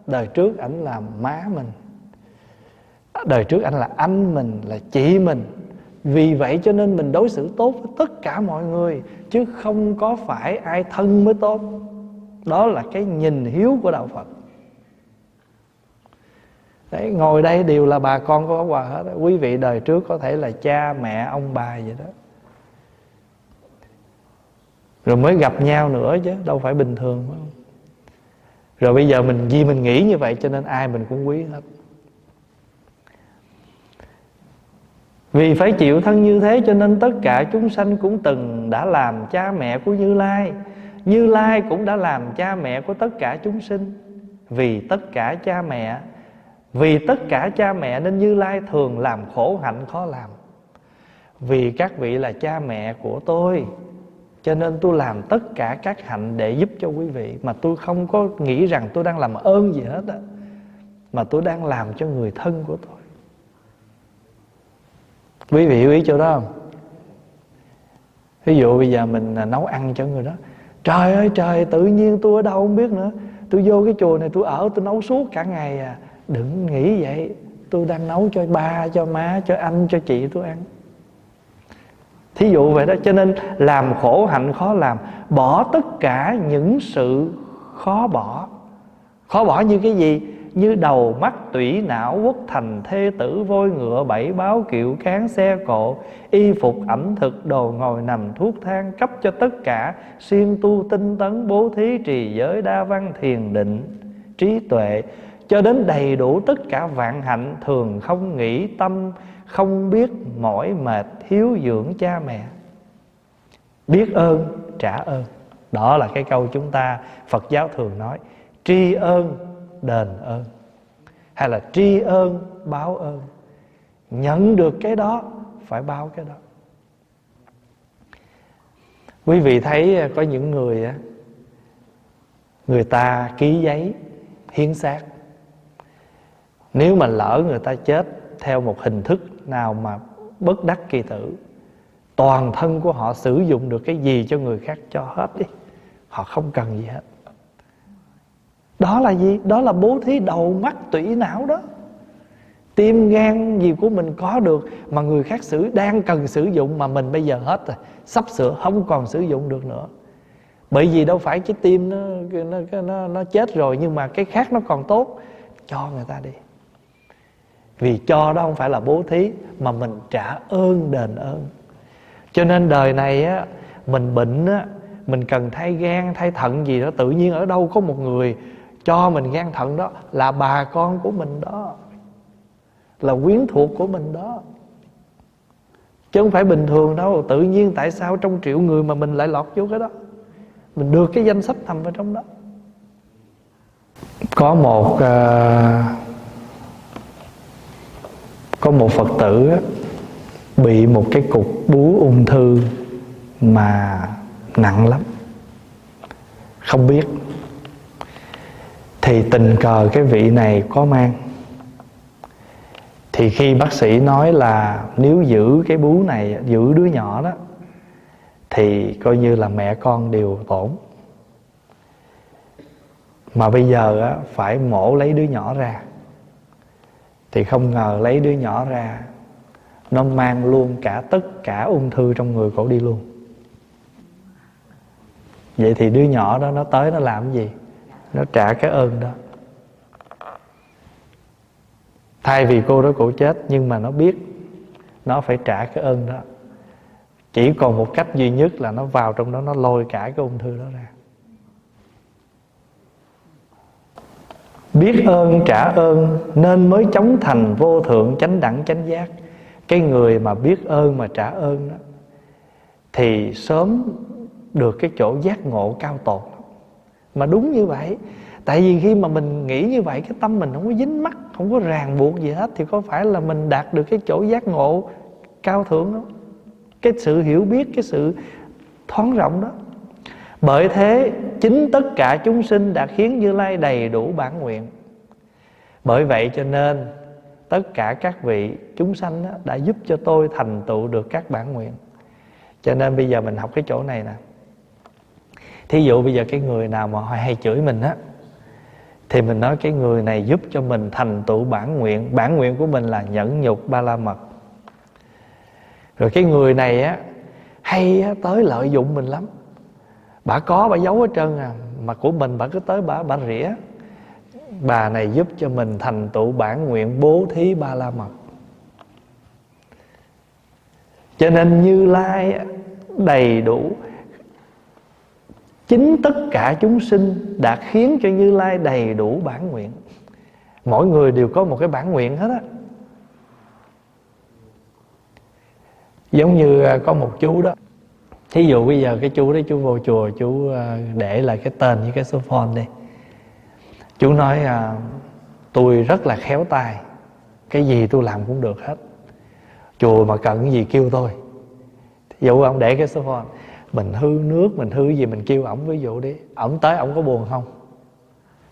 đời trước ảnh là má mình đời trước anh là anh mình là chị mình vì vậy cho nên mình đối xử tốt với tất cả mọi người chứ không có phải ai thân mới tốt. Đó là cái nhìn hiếu của đạo phật. Đấy, ngồi đây đều là bà con của Pháp Hòa hết Quý vị đời trước có thể là cha, mẹ, ông bà vậy đó. Rồi mới gặp nhau nữa chứ Đâu phải bình thường phải không? Rồi bây giờ mình vì mình nghĩ như vậy Cho nên ai mình cũng quý hết. Vì phải chịu thân như thế cho nên tất cả chúng sanh cũng từng đã làm cha mẹ của Như Lai. Như Lai cũng đã làm cha mẹ của tất cả chúng sinh. Vì tất cả cha mẹ, Vì tất cả cha mẹ nên Như Lai thường làm khổ hạnh khó làm. Vì các vị là cha mẹ của tôi, Cho nên tôi làm tất cả các hạnh để giúp cho quý vị. Mà tôi không có nghĩ rằng tôi đang làm ơn gì hết á, Mà tôi đang làm cho người thân của tôi quý vị hiểu ý chỗ đó không? Ví dụ bây giờ mình à, nấu ăn cho người đó. Trời ơi, trời, tự nhiên tôi ở đâu không biết nữa. Tôi vô cái chùa này, tôi ở, tôi nấu suốt cả ngày à. Đừng nghĩ vậy. Tôi đang nấu cho ba, cho má, cho anh, cho chị tôi ăn. Thí dụ vậy đó, cho nên làm khổ hạnh khó làm. Bỏ tất cả những sự khó bỏ. Khó bỏ như cái gì? Như đầu mắt tủy não quốc thành thê tử voi ngựa bảy báo kiệu cán xe cộ. Y phục ẩm thực đồ ngồi nằm thuốc thang cấp cho tất cả. Siêng tu tinh tấn bố thí trì giới đa văn thiền định. Trí tuệ, cho đến đầy đủ tất cả vạn hạnh, thường không nghĩ tâm, không biết mỏi mệt thiếu dưỡng cha mẹ. Biết ơn, trả ơn. Đó là cái câu chúng ta phật giáo thường nói. Tri ân đền ơn, hay là tri ơn, báo ơn. Nhận được cái đó, phải báo cái đó. Quý vị thấy à, có những người à, người ta ký giấy, hiến xác. Nếu mà lỡ người ta chết theo một hình thức nào mà bất đắc kỳ tử, toàn thân của họ sử dụng được cái gì cho người khác cho hết đi, họ không cần gì hết đó là gì? Đó là bố thí đầu mắt tủy não đó. Tim gan gì của mình có được mà người khác sử đang cần sử dụng mà mình bây giờ hết rồi. Sắp sửa không còn sử dụng được nữa. Bởi vì đâu phải cái tim nó nó nó, nó chết rồi nhưng mà cái khác nó còn tốt. Cho người ta đi. Vì cho đó không phải là bố thí mà mình trả ơn đền ơn. Cho nên đời này á mình bệnh á mình cần thay gan thay thận gì đó tự nhiên ở đâu có một người cho mình gan thận đó là bà con của mình đó là quyến thuộc của mình đó. Chứ không phải bình thường đâu tự nhiên tại sao trong triệu người mà mình lại lọt vô cái đó? Mình được cái danh sách nằm ở trong đó. Có một uh, có một phật tử bị một cái cục bú ung thư mà nặng lắm. Không biết thì tình cờ cái vị này có mang. Thì khi bác sĩ nói là nếu giữ cái bú này giữ đứa nhỏ đó thì coi như là mẹ con đều tổn. Mà bây giờ á, phải mổ lấy đứa nhỏ ra. Thì không ngờ lấy đứa nhỏ ra nó mang luôn cả tất cả ung thư trong người cổ đi luôn. Vậy thì đứa nhỏ đó nó tới nó làm gì? Nó trả cái ơn đó. Thay vì cô đó cổ chết, nhưng mà nó biết nó phải trả cái ơn đó. Chỉ còn một cách duy nhất là nó vào trong đó, nó lôi cả cái ung thư đó ra. Biết ơn, trả ơn nên mới chống thành vô thượng, chánh đẳng, chánh giác. Cái người mà biết ơn mà trả ơn đó, thì sớm được cái chỗ giác ngộ cao tột mà đúng như vậy, tại vì khi mà mình nghĩ như vậy, cái tâm mình không có dính mắc không có ràng buộc gì hết, thì có phải là mình đạt được cái chỗ giác ngộ cao thượng đó cái sự hiểu biết, cái sự thoáng rộng đó. Bởi thế, chính tất cả chúng sinh đã khiến như lai đầy đủ bản nguyện. Bởi vậy cho nên, tất cả các vị chúng sanh đã giúp cho tôi thành tựu được các bản nguyện. Cho nên bây giờ mình học cái chỗ này nè thí dụ bây giờ cái người nào mà họ hay chửi mình á thì mình nói cái người này giúp cho mình thành tựu bản nguyện. Bản nguyện của mình là nhẫn nhục ba la mật. Rồi cái người này á hay á, tới lợi dụng mình lắm. Bà có bà giấu hết trơn à mà của mình bà cứ tới bà bà rỉa. Bà này giúp cho mình thành tựu bản nguyện bố thí ba la mật. Cho nên như lai đầy đủ chính tất cả chúng sinh đã khiến cho như lai đầy đủ bản nguyện. Mỗi người đều có một cái bản nguyện hết á. Giống như à, có một chú đó. Thí dụ bây giờ cái chú đấy chú vô chùa chú à, để lại cái tên với cái số phone đi. Chú nói à, tôi rất là khéo tay cái gì tôi làm cũng được hết. Chùa mà cần cái gì kêu tôi. Ví dụ ông để cái số phone mình hư nước, mình hư gì, mình kêu ổng ví dụ đi. Ổng tới, ổng có buồn không?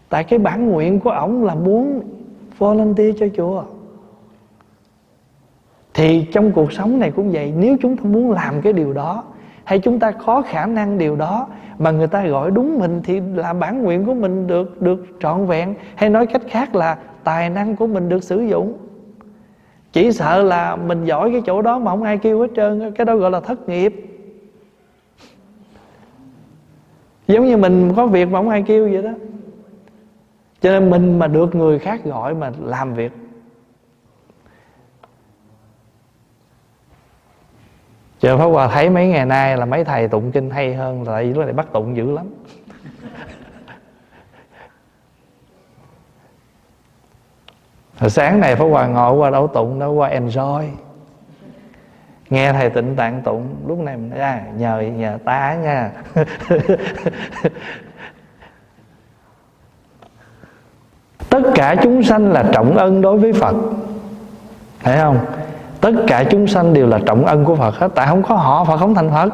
Tại cái bản nguyện của ổng là muốn volunteer cho chùa. Thì trong cuộc sống này cũng vậy, nếu chúng ta muốn làm cái điều đó, hay chúng ta có khả năng điều đó, mà người ta gọi đúng mình thì là bản nguyện của mình được được trọn vẹn, hay nói cách khác là tài năng của mình được sử dụng. Chỉ sợ là mình giỏi cái chỗ đó mà không ai kêu hết trơn cái đó gọi là thất nghiệp. Giống như mình có việc mà không ai kêu vậy đó. Cho nên mình mà được người khác gọi mà làm việc. Chờ Pháp Hòa thấy mấy ngày nay là mấy thầy tụng kinh hay hơn Tại vì lúc này bắt tụng dữ lắm. (laughs) Rồi sáng này Pháp Hòa ngồi qua đâu tụng, đâu qua enjoy. Nghe thầy tịnh tạng tụng Lúc này mình nói à, nhờ nhờ ta nha. (laughs) Tất cả chúng sanh là trọng ân đối với Phật. Thấy không? Tất cả chúng sanh đều là trọng ân của Phật hết. Tại không có họ Phật không thành Phật.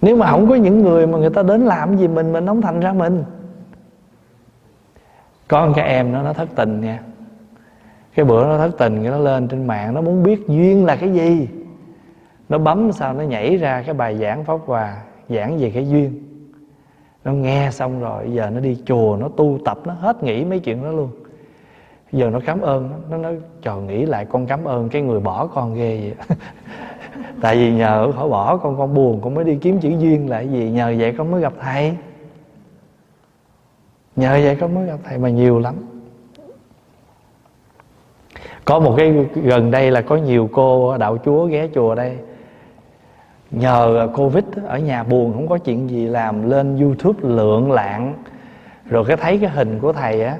Nếu mà không có những người mà người ta đến làm gì mình mình không thành ra mình. Con một cái em nó nó thất tình nha cái bữa nó thất tình nó lên trên mạng, nó muốn biết duyên là cái gì. Nó bấm sao nó nhảy ra cái bài giảng pháp hòa, giảng về cái duyên. Nó nghe xong rồi, giờ nó đi chùa, nó tu tập, nó hết nghĩ mấy chuyện đó luôn. Giờ nó cảm ơn, nó nói trò nghĩ lại con cảm ơn cái người bỏ con ghê vậy. (laughs) Tại vì nhờ khỏi bỏ con con buồn, con mới đi kiếm chữ duyên lại gì? Nhờ vậy con mới gặp thầy. Nhờ vậy con mới gặp thầy mà nhiều lắm có một cái gần đây là có nhiều cô đạo chúa ghé chùa đây. Nhờ covid ở nhà buồn, không có chuyện gì làm, lên youtube lượng lạng. Rồi cái thấy cái hình của thầy á,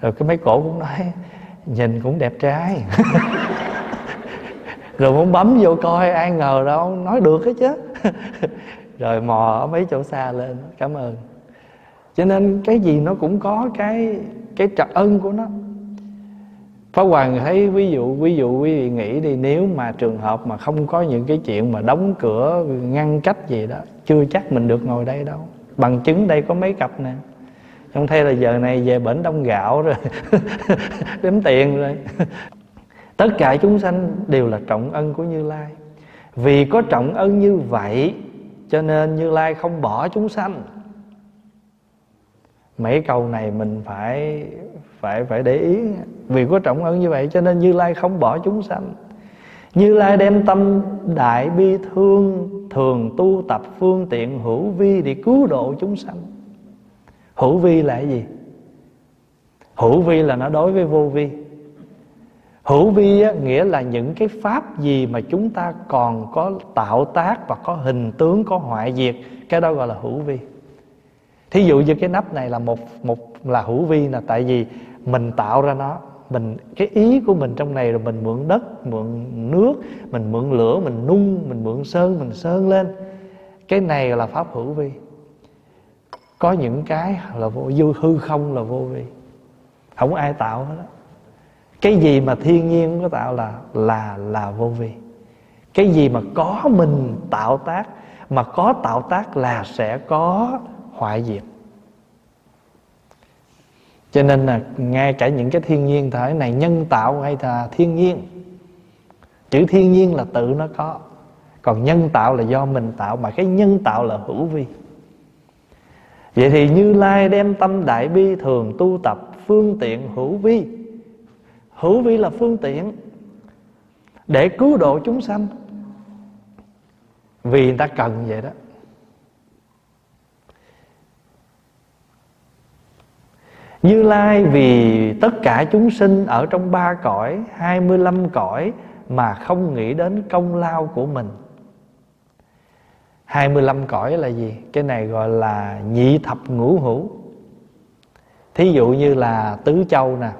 rồi cái mấy cổ cũng nói, nhìn cũng đẹp trai. (laughs) Rồi muốn bấm vô coi, ai ngờ đâu, nói được hết chứ. (laughs) Rồi mò ở mấy chỗ xa lên, cảm ơn. Cho nên cái gì nó cũng có cái cái trật ân của nó. Pháp Hoàng thấy ví dụ ví dụ quý vị nghĩ đi, nếu mà trường hợp mà không có những cái chuyện mà đóng cửa ngăn cách gì đó, chưa chắc mình được ngồi đây đâu. Bằng chứng đây có mấy cặp nè. Không thấy là giờ này về bển đông gạo rồi, (laughs) đếm tiền rồi. (laughs) Tất cả chúng sanh đều là trọng ân của như lai. Vì có trọng ân như vậy, cho nên như lai không bỏ chúng sanh mấy câu này mình phải phải phải để ý. Vì có trọng ơn như vậy cho nên như lai không bỏ chúng sanh. Như lai đem tâm đại bi thương thường tu tập phương tiện hữu vi để cứu độ chúng sanh. Hữu vi là cái gì? Hữu vi là nó đối với vô vi. Hữu vi á, nghĩa là những cái pháp gì mà chúng ta còn có tạo tác và có hình tướng có hoại diệt cái đó gọi là hữu vi thí dụ như cái nắp này là một một là hữu vi là tại vì mình tạo ra nó, mình, cái ý của mình trong này rồi mình mượn đất, mượn nước, mình mượn lửa, mình nung, mình mượn sơn, mình sơn lên. Cái này là pháp hữu vi. Có những cái là vô dư hư không là vô vi. Không ai tạo hết đó cái gì mà thiên nhiên có tạo là là là vô vi. Cái gì mà có mình tạo tác, mà có tạo tác là sẽ có hoại diệt. Cho nên là ngay cả những cái thiên nhiên thể này nhân tạo hay là thiên nhiên, chữ thiên nhiên là tự nó có, còn nhân tạo là do mình tạo, mà cái nhân tạo là hữu vi. Vậy thì như lai đem tâm đại bi thường tu tập phương tiện hữu vi. Hữu vi là phương tiện để cứu độ chúng sanh. Vì người ta cần vậy đó. Như Lai vì tất cả chúng sinh ở trong ba cõi 25 cõi mà không nghĩ đến công lao của mình 25 cõi là gì? Cái này gọi là nhị thập ngũ hữu Thí dụ như là tứ châu nè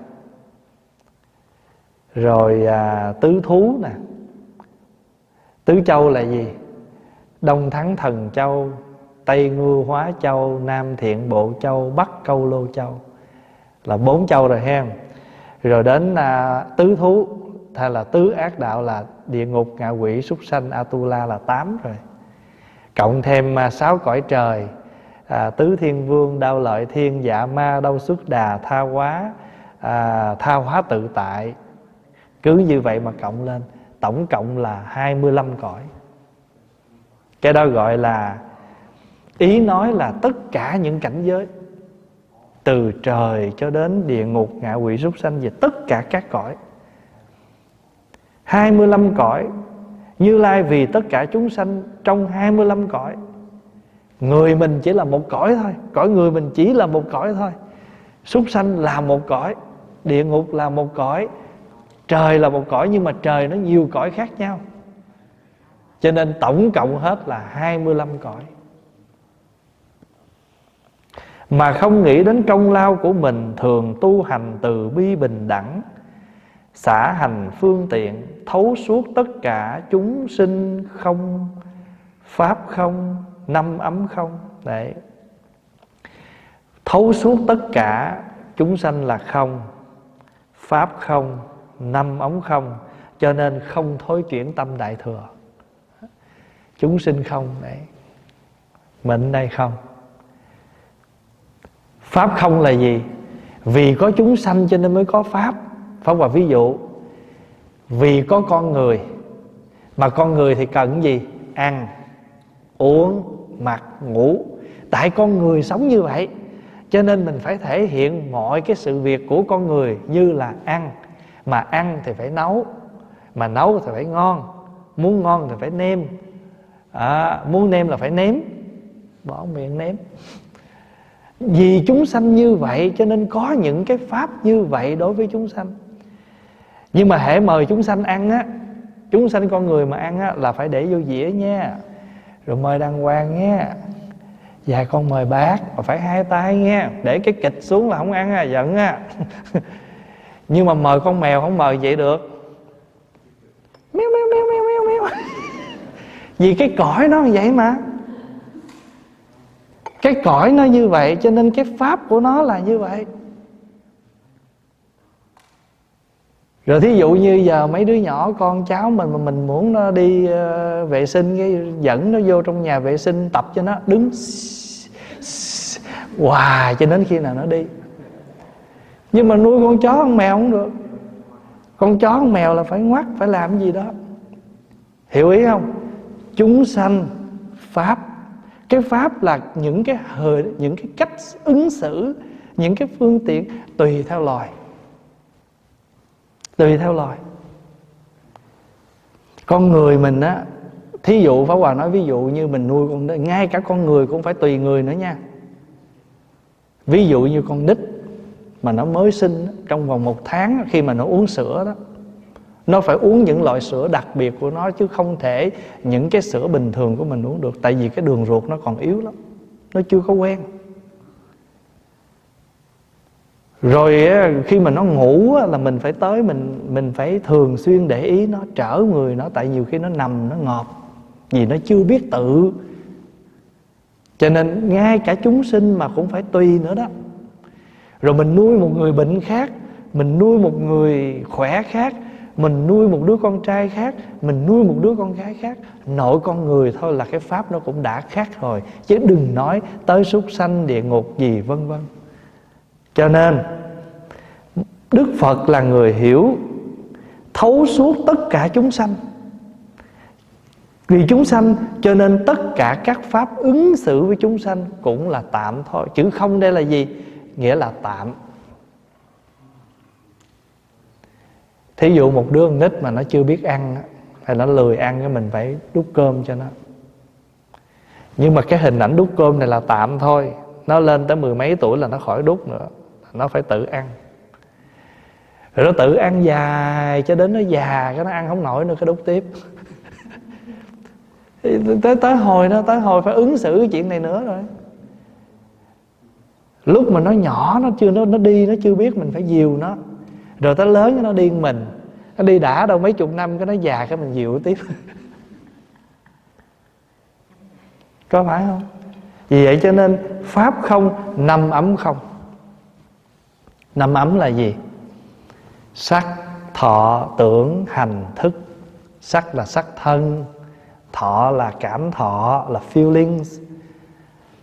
Rồi à, tứ thú nè Tứ châu là gì? Đông Thắng Thần Châu Tây Ngư Hóa Châu Nam Thiện Bộ Châu Bắc Câu Lô Châu là bốn châu rồi ha. Rồi đến à, tứ thú hay là tứ ác đạo là địa ngục ngạ quỷ súc sanh atula là tám rồi. Cộng thêm à, sáu cõi trời à, tứ thiên vương đau lợi thiên dạ ma đau xuất đà tha hóa à, tha hóa tự tại. Cứ như vậy mà cộng lên tổng cộng là 25 cõi. Cái đó gọi là ý nói là tất cả những cảnh giới từ trời cho đến địa ngục, ngạ quỷ súc sanh và tất cả các cõi. 25 cõi, Như Lai vì tất cả chúng sanh trong 25 cõi. Người mình chỉ là một cõi thôi, Cõi người mình chỉ là một cõi thôi. Súc sanh là một cõi, Địa ngục là một cõi, Trời là một cõi, Nhưng mà trời nó nhiều cõi khác nhau. Cho nên tổng cộng hết là 25 cõi mà không nghĩ đến công lao của mình thường tu hành từ bi bình đẳng, xả hành phương tiện, thấu suốt tất cả chúng sinh không, pháp không, năm ấm không. Đấy. Thấu suốt tất cả chúng sanh là không, pháp không, năm ống không, cho nên không thối chuyển tâm đại thừa. Chúng sinh không, đấy. Mệnh đây không? Pháp không là gì? Vì có chúng sanh cho nên mới có Pháp. Pháp và ví dụ Vì có con người Mà con người thì cần gì? Ăn, uống, mặc, ngủ. Tại con người sống như vậy Cho nên mình phải thể hiện mọi cái sự việc của con người Như là ăn. Mà ăn thì phải nấu Mà nấu thì phải ngon. Muốn ngon thì phải nêm. À, Muốn nêm là phải nếm. Bỏ miệng nếm vì chúng sanh như vậy, cho nên có những cái pháp như vậy đối với chúng sanh. Nhưng mà hãy mời chúng sanh ăn á, chúng sanh con người mà ăn á là phải để vô dĩa nha. Rồi mời đàng hoàng nha. Dạ con mời bác, mà phải hai tay nha. Để cái kịch xuống là không ăn à giận á. (laughs) Nhưng mà mời con mèo không mời vậy được. Meo meo meo meo meo meo. (laughs) Vì cái cõi nó vậy mà cái cõi nó như vậy cho nên cái pháp của nó là như vậy. Rồi thí dụ như giờ mấy đứa nhỏ con cháu mình mà mình muốn nó đi uh, vệ sinh cái dẫn nó vô trong nhà vệ sinh tập cho nó đứng hoài cho đến khi nào nó đi. Nhưng mà nuôi con chó con mèo không được. Con chó con mèo là phải ngoắt phải làm gì đó. Hiểu ý không? Chúng sanh pháp cái pháp là những cái hời những cái cách ứng xử những cái phương tiện tùy theo loài. Tùy theo loài. Con người mình á thí dụ Pháp Hòa nói ví dụ như mình nuôi con đó, ngay cả con người cũng phải tùy người nữa nha. Ví dụ như con đít mà nó mới sinh trong vòng một tháng khi mà nó uống sữa đó nó phải uống những loại sữa đặc biệt của nó chứ không thể những cái sữa bình thường của mình uống được. Tại vì cái đường ruột nó còn yếu lắm. Nó chưa có quen. Rồi khi mà nó ngủ là mình phải tới mình mình phải thường xuyên để ý nó, trở người nó. Tại nhiều khi nó nằm, nó ngọt vì nó chưa biết tự. Cho nên ngay cả chúng sinh mà cũng phải tùy nữa đó. Rồi mình nuôi một người bệnh khác, mình nuôi một người khỏe khác mình nuôi một đứa con trai khác, mình nuôi một đứa con gái khác, nội con người thôi là cái pháp nó cũng đã khác rồi. Chứ đừng nói tới súc sanh, địa ngục gì, vân vân. Cho nên, đức phật là người hiểu thấu suốt tất cả chúng sanh. Vì chúng sanh, cho nên tất cả các pháp ứng xử với chúng sanh cũng là tạm thôi. Chữ không đây là gì? Nghĩa là tạm. Thí dụ một đứa con nít mà nó chưa biết ăn hay nó lười ăn cái mình phải đút cơm cho nó. Nhưng mà cái hình ảnh đút cơm này là tạm thôi, nó lên tới mười mấy tuổi là nó khỏi đút nữa, nó phải tự ăn. Rồi nó tự ăn dài cho đến nó già, cái nó ăn không nổi nữa, cái đút tiếp. (laughs) Tới tới hồi nó tới hồi phải ứng xử cái chuyện này nữa rồi. Lúc mà nó nhỏ, nó chưa, nó nó đi, nó chưa biết mình phải dìu nó rồi tới lớn nó điên mình. Nó đi đã đâu mấy chục năm cái nó già cái mình dịu tiếp. Có phải không? Vì vậy cho nên pháp không năm ấm không. Năm ấm là gì? Sắc thọ tưởng hành thức. Sắc là sắc thân thọ là cảm thọ là feelings.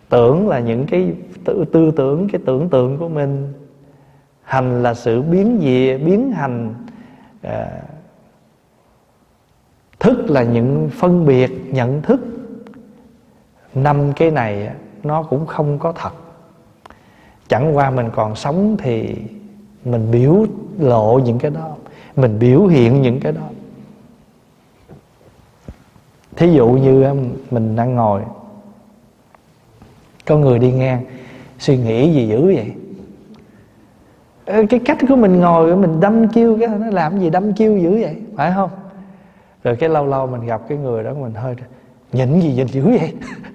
Tưởng là những cái tư, tư tưởng cái tưởng tượng của mình hành là sự biến dị biến hành. À, thức là những phân biệt nhận thức. Năm cái này nó cũng không có thật. Chẳng qua mình còn sống thì mình biểu lộ những cái đó mình biểu hiện những cái đó. Thí dụ như mình đang ngồi có người đi ngang suy nghĩ gì dữ vậy? Cái cách của mình ngồi mình đâm chiêu cái nó làm gì đâm chiêu dữ vậy? Phải không? Rồi cái lâu lâu mình gặp cái người đó mình hơi nhìn gì nhìn dữ vậy?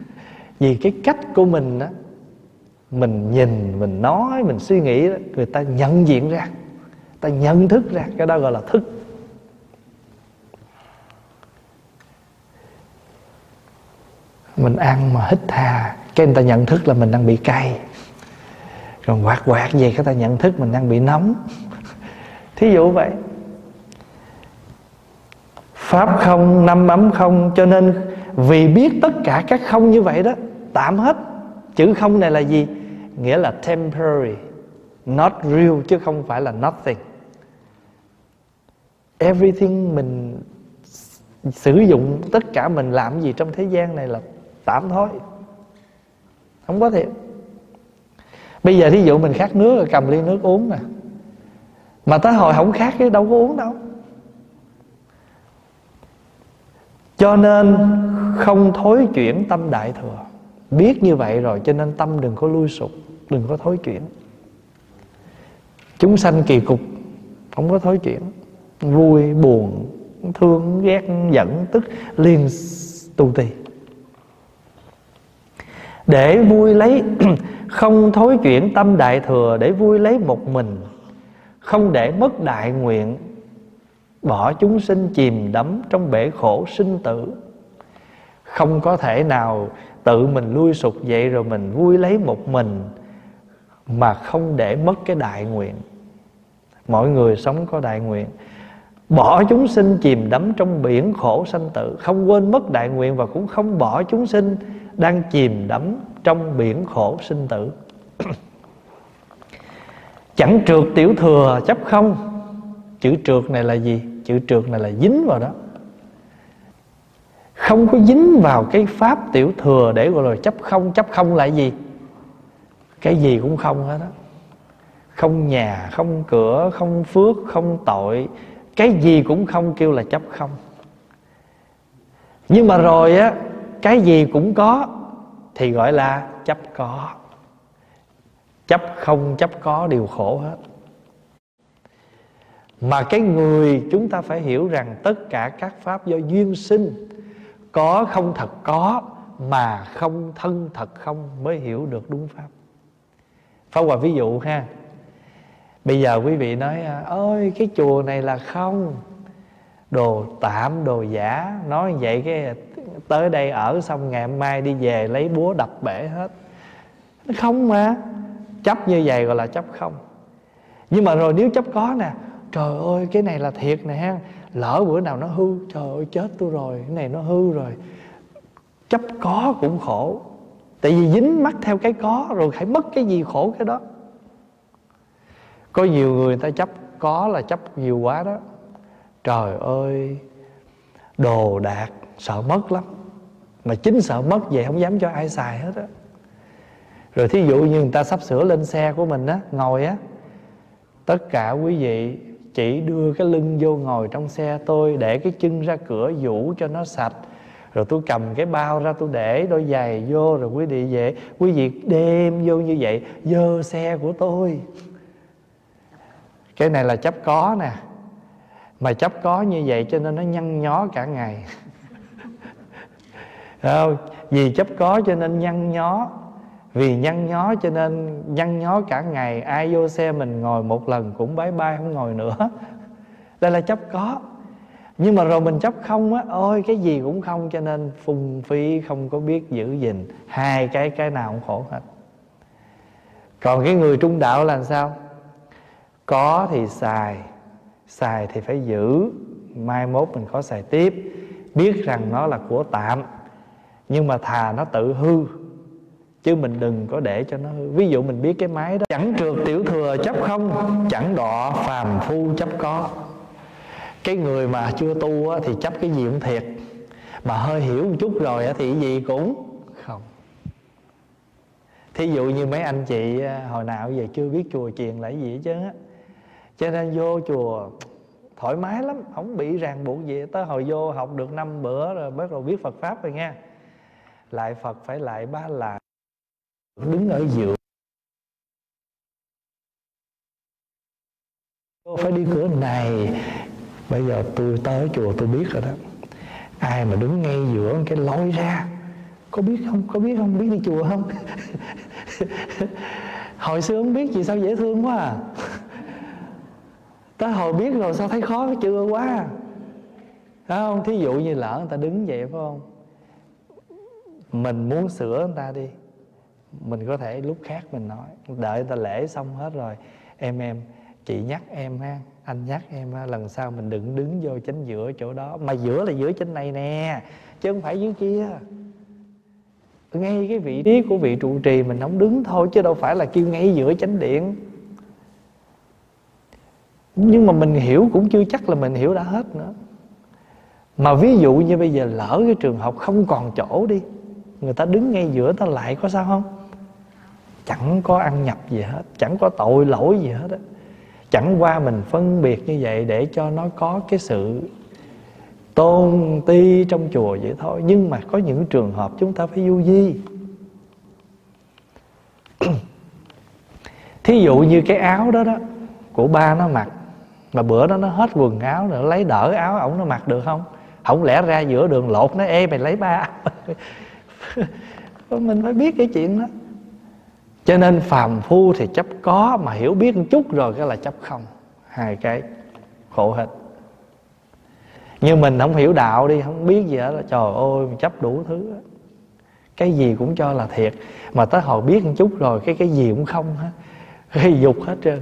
(laughs) Vì cái cách của mình đó mình nhìn mình nói mình suy nghĩ đó, người ta nhận diện ra. Ta nhận thức ra. Cái đó gọi là thức. Mình ăn mà hít hà cái người ta nhận thức là mình đang bị cay còn quạt quạt gì? cái ta nhận thức mình đang bị nóng. (laughs) Thí dụ vậy. Pháp không, năm ấm không, cho nên vì biết tất cả các không như vậy đó, tạm hết. Chữ không này là gì? Nghĩa là temporary, not real, chứ không phải là nothing. Everything mình sử dụng, tất cả mình làm gì trong thế gian này là tạm thôi. Không có thiệt bây giờ thí dụ mình khát nước rồi cầm ly nước uống nè. Mà tới hồi không khát cái đâu có uống đâu. Cho nên không thối chuyển tâm đại thừa. Biết như vậy rồi cho nên tâm đừng có lui sụp, đừng có thối chuyển. Chúng sanh kỳ cục, không có thối chuyển. Vui, buồn, thương, ghét, giận, tức liền tu tì để vui lấy, (clears throat) không thối chuyển tâm đại thừa để vui lấy một mình, không để mất đại nguyện, bỏ chúng sinh chìm đắm trong bể khổ sinh tử. Không có thể nào tự mình lui sụp vậy rồi mình vui lấy một mình mà không để mất cái đại nguyện. Mọi người sống có đại nguyện. Bỏ chúng sinh chìm đắm trong biển khổ sanh tử, không quên mất đại nguyện và cũng không bỏ chúng sinh đang chìm đắm trong biển khổ sinh tử. (clears throat) Chẳng trượt tiểu thừa chấp không? Chữ trượt này là gì? Chữ trượt này là dính vào đó. Không có dính vào cái pháp tiểu thừa để gọi là chấp không. Chấp không là gì? Cái gì cũng không hết đó không nhà, không cửa, không phước, không tội. Cái gì cũng không kêu là chấp không. Nhưng mà rồi á cái gì cũng có thì gọi là chấp có. Chấp không, chấp có đều khổ hết. Mà cái người chúng ta phải hiểu rằng tất cả các pháp do duyên sinh, có không thật có mà không thân thật không mới hiểu được đúng pháp. Pháp Hòa ví dụ ha. Bây giờ quý vị nói à, Ôi, cái chùa này là không. Đồ tạm, đồ giả, Nói vậy cái Tới đây ở xong ngày mai đi về Lấy búa đập bể hết. Nó Không mà. Chấp như vậy gọi là chấp không. Nhưng mà rồi nếu chấp có nè, Trời ơi, cái này là thiệt nè ha. Lỡ bữa nào nó hư, Trời ơi, chết tôi rồi, Cái này nó hư rồi. Chấp có cũng khổ. Tại vì dính mắc theo cái có, Rồi phải mất cái gì khổ cái đó. Có nhiều người ta chấp, có là chấp nhiều quá đó. Trời ơi, Đồ đạc sợ mất lắm. Mà chính sợ mất vậy không dám cho ai xài hết á. Rồi thí dụ như người ta sắp sửa lên xe của mình á, Ngồi á, Tất cả quý vị chỉ đưa cái lưng vô ngồi trong xe tôi, Để cái chân ra cửa vũ cho nó sạch. Rồi tôi cầm cái bao ra tôi để đôi giày vô, rồi quý vị về, quý vị đem vô như vậy, dơ xe của tôi. Cái này là chấp có nè. Mà chấp có như vậy cho nên nó nhăn nhó cả ngày không? vì chấp có cho nên nhăn nhó. Vì nhăn nhó cho nên nhăn nhó cả ngày, ai vô xe mình ngồi một lần cũng bái bai không ngồi nữa. Đây là chấp có. Nhưng mà rồi mình chấp không á, ôi, cái gì cũng không cho nên phung phí, không có biết giữ gìn. Hai cái cái nào cũng khổ hết. Còn cái người trung đạo là sao? Có thì xài xài thì phải giữ. Mai mốt mình có xài tiếp. Biết rằng nó là của tạm nhưng mà thà nó tự hư chứ mình đừng có để cho nó hư. Ví dụ mình biết cái máy đó chẳng trượt tiểu thừa chấp không chẳng đọ phàm phu chấp có. Cái người mà chưa tu á, thì chấp cái gì cũng thiệt. Mà hơi hiểu một chút rồi á, thì gì cũng không. Thí dụ như mấy anh chị à, hồi nào giờ chưa biết chùa chiền là cái gì hết trơn á. Cho nên vô chùa thoải mái lắm không bị ràng buộc gì. Tới hồi vô học được năm bữa rồi bắt đầu biết phật pháp rồi nha lại phật phải lại ba là đứng ở giữa. Phải đi cửa này. Bây giờ tôi tới chùa tôi biết rồi đó. Ai mà đứng ngay giữa cái lối ra, có biết không? Có biết không? Biết đi chùa không? (laughs) Hồi xưa không biết gì sao dễ thương quá à. Tới hồi biết rồi sao thấy khó chưa quá. À? phải không? Thí dụ như lỡ người ta đứng vậy, phải không? Mình muốn sửa người ta đi. Mình có thể lúc khác mình nói, đợi người ta lễ xong hết rồi, em em, chị nhắc em ha, anh nhắc em lần sau mình đừng đứng vô chánh giữa chỗ đó. Mà giữa là giữa trên này nè, chứ không phải dưới kia. Ngay cái vị trí của vị trụ trì mình không đứng thôi, chứ đâu phải là kêu ngay giữa chánh điện. Nhưng mà mình hiểu cũng chưa chắc là mình hiểu đã hết nữa. Mà ví dụ như bây giờ lỡ cái trường học không còn chỗ đi người ta đứng ngay giữa, ta lại có sao không? Chẳng có ăn nhập gì hết, chẳng có tội lỗi gì hết á. Chẳng qua mình phân biệt như vậy để cho nó có cái sự tôn ti trong chùa vậy thôi. Nhưng mà có những trường hợp chúng ta phải du di. (clears throat) Thí dụ như cái áo đó đó, của ba nó mặc, mà bữa đó nó hết quần áo rồi lấy đỡ áo ổng nó mặc được không? Không lẽ ra giữa đường lột nó ê mày lấy ba? (laughs) mình phải biết cái chuyện đó. Cho nên phàm phu thì chấp có, mà hiểu biết một chút rồi cái là chấp không. Hai cái khổ hết. Nhưng mình không hiểu đạo đi, không biết gì hết là trời ơi, mình chấp đủ thứ cái gì cũng cho là thiệt. Mà tới hồi biết một chút rồi, cái cái gì cũng không hết. Gây dục hết trơn.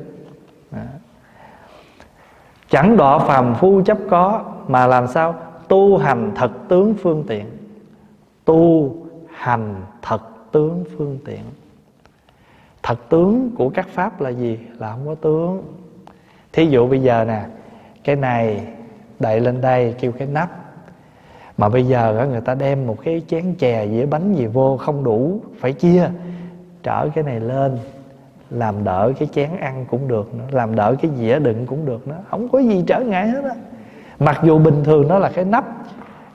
Đó. chẳng đọa phàm phu chấp có, mà làm sao? Tu hành thật tướng phương tiện. Tu hành thật tướng phương tiện. Thật tướng của các pháp là gì? Là không có tướng. Thí dụ bây giờ nè, cái này đậy lên đây kêu cái nắp. Mà bây giờ người ta đem một cái chén chè dĩa bánh gì vô không đủ, phải chia, trở cái này lên, làm đỡ cái chén ăn cũng được nữa, làm đỡ cái dĩa đựng cũng được nữa. Không có gì trở ngại hết á. Mặc dù bình thường nó là cái nắp,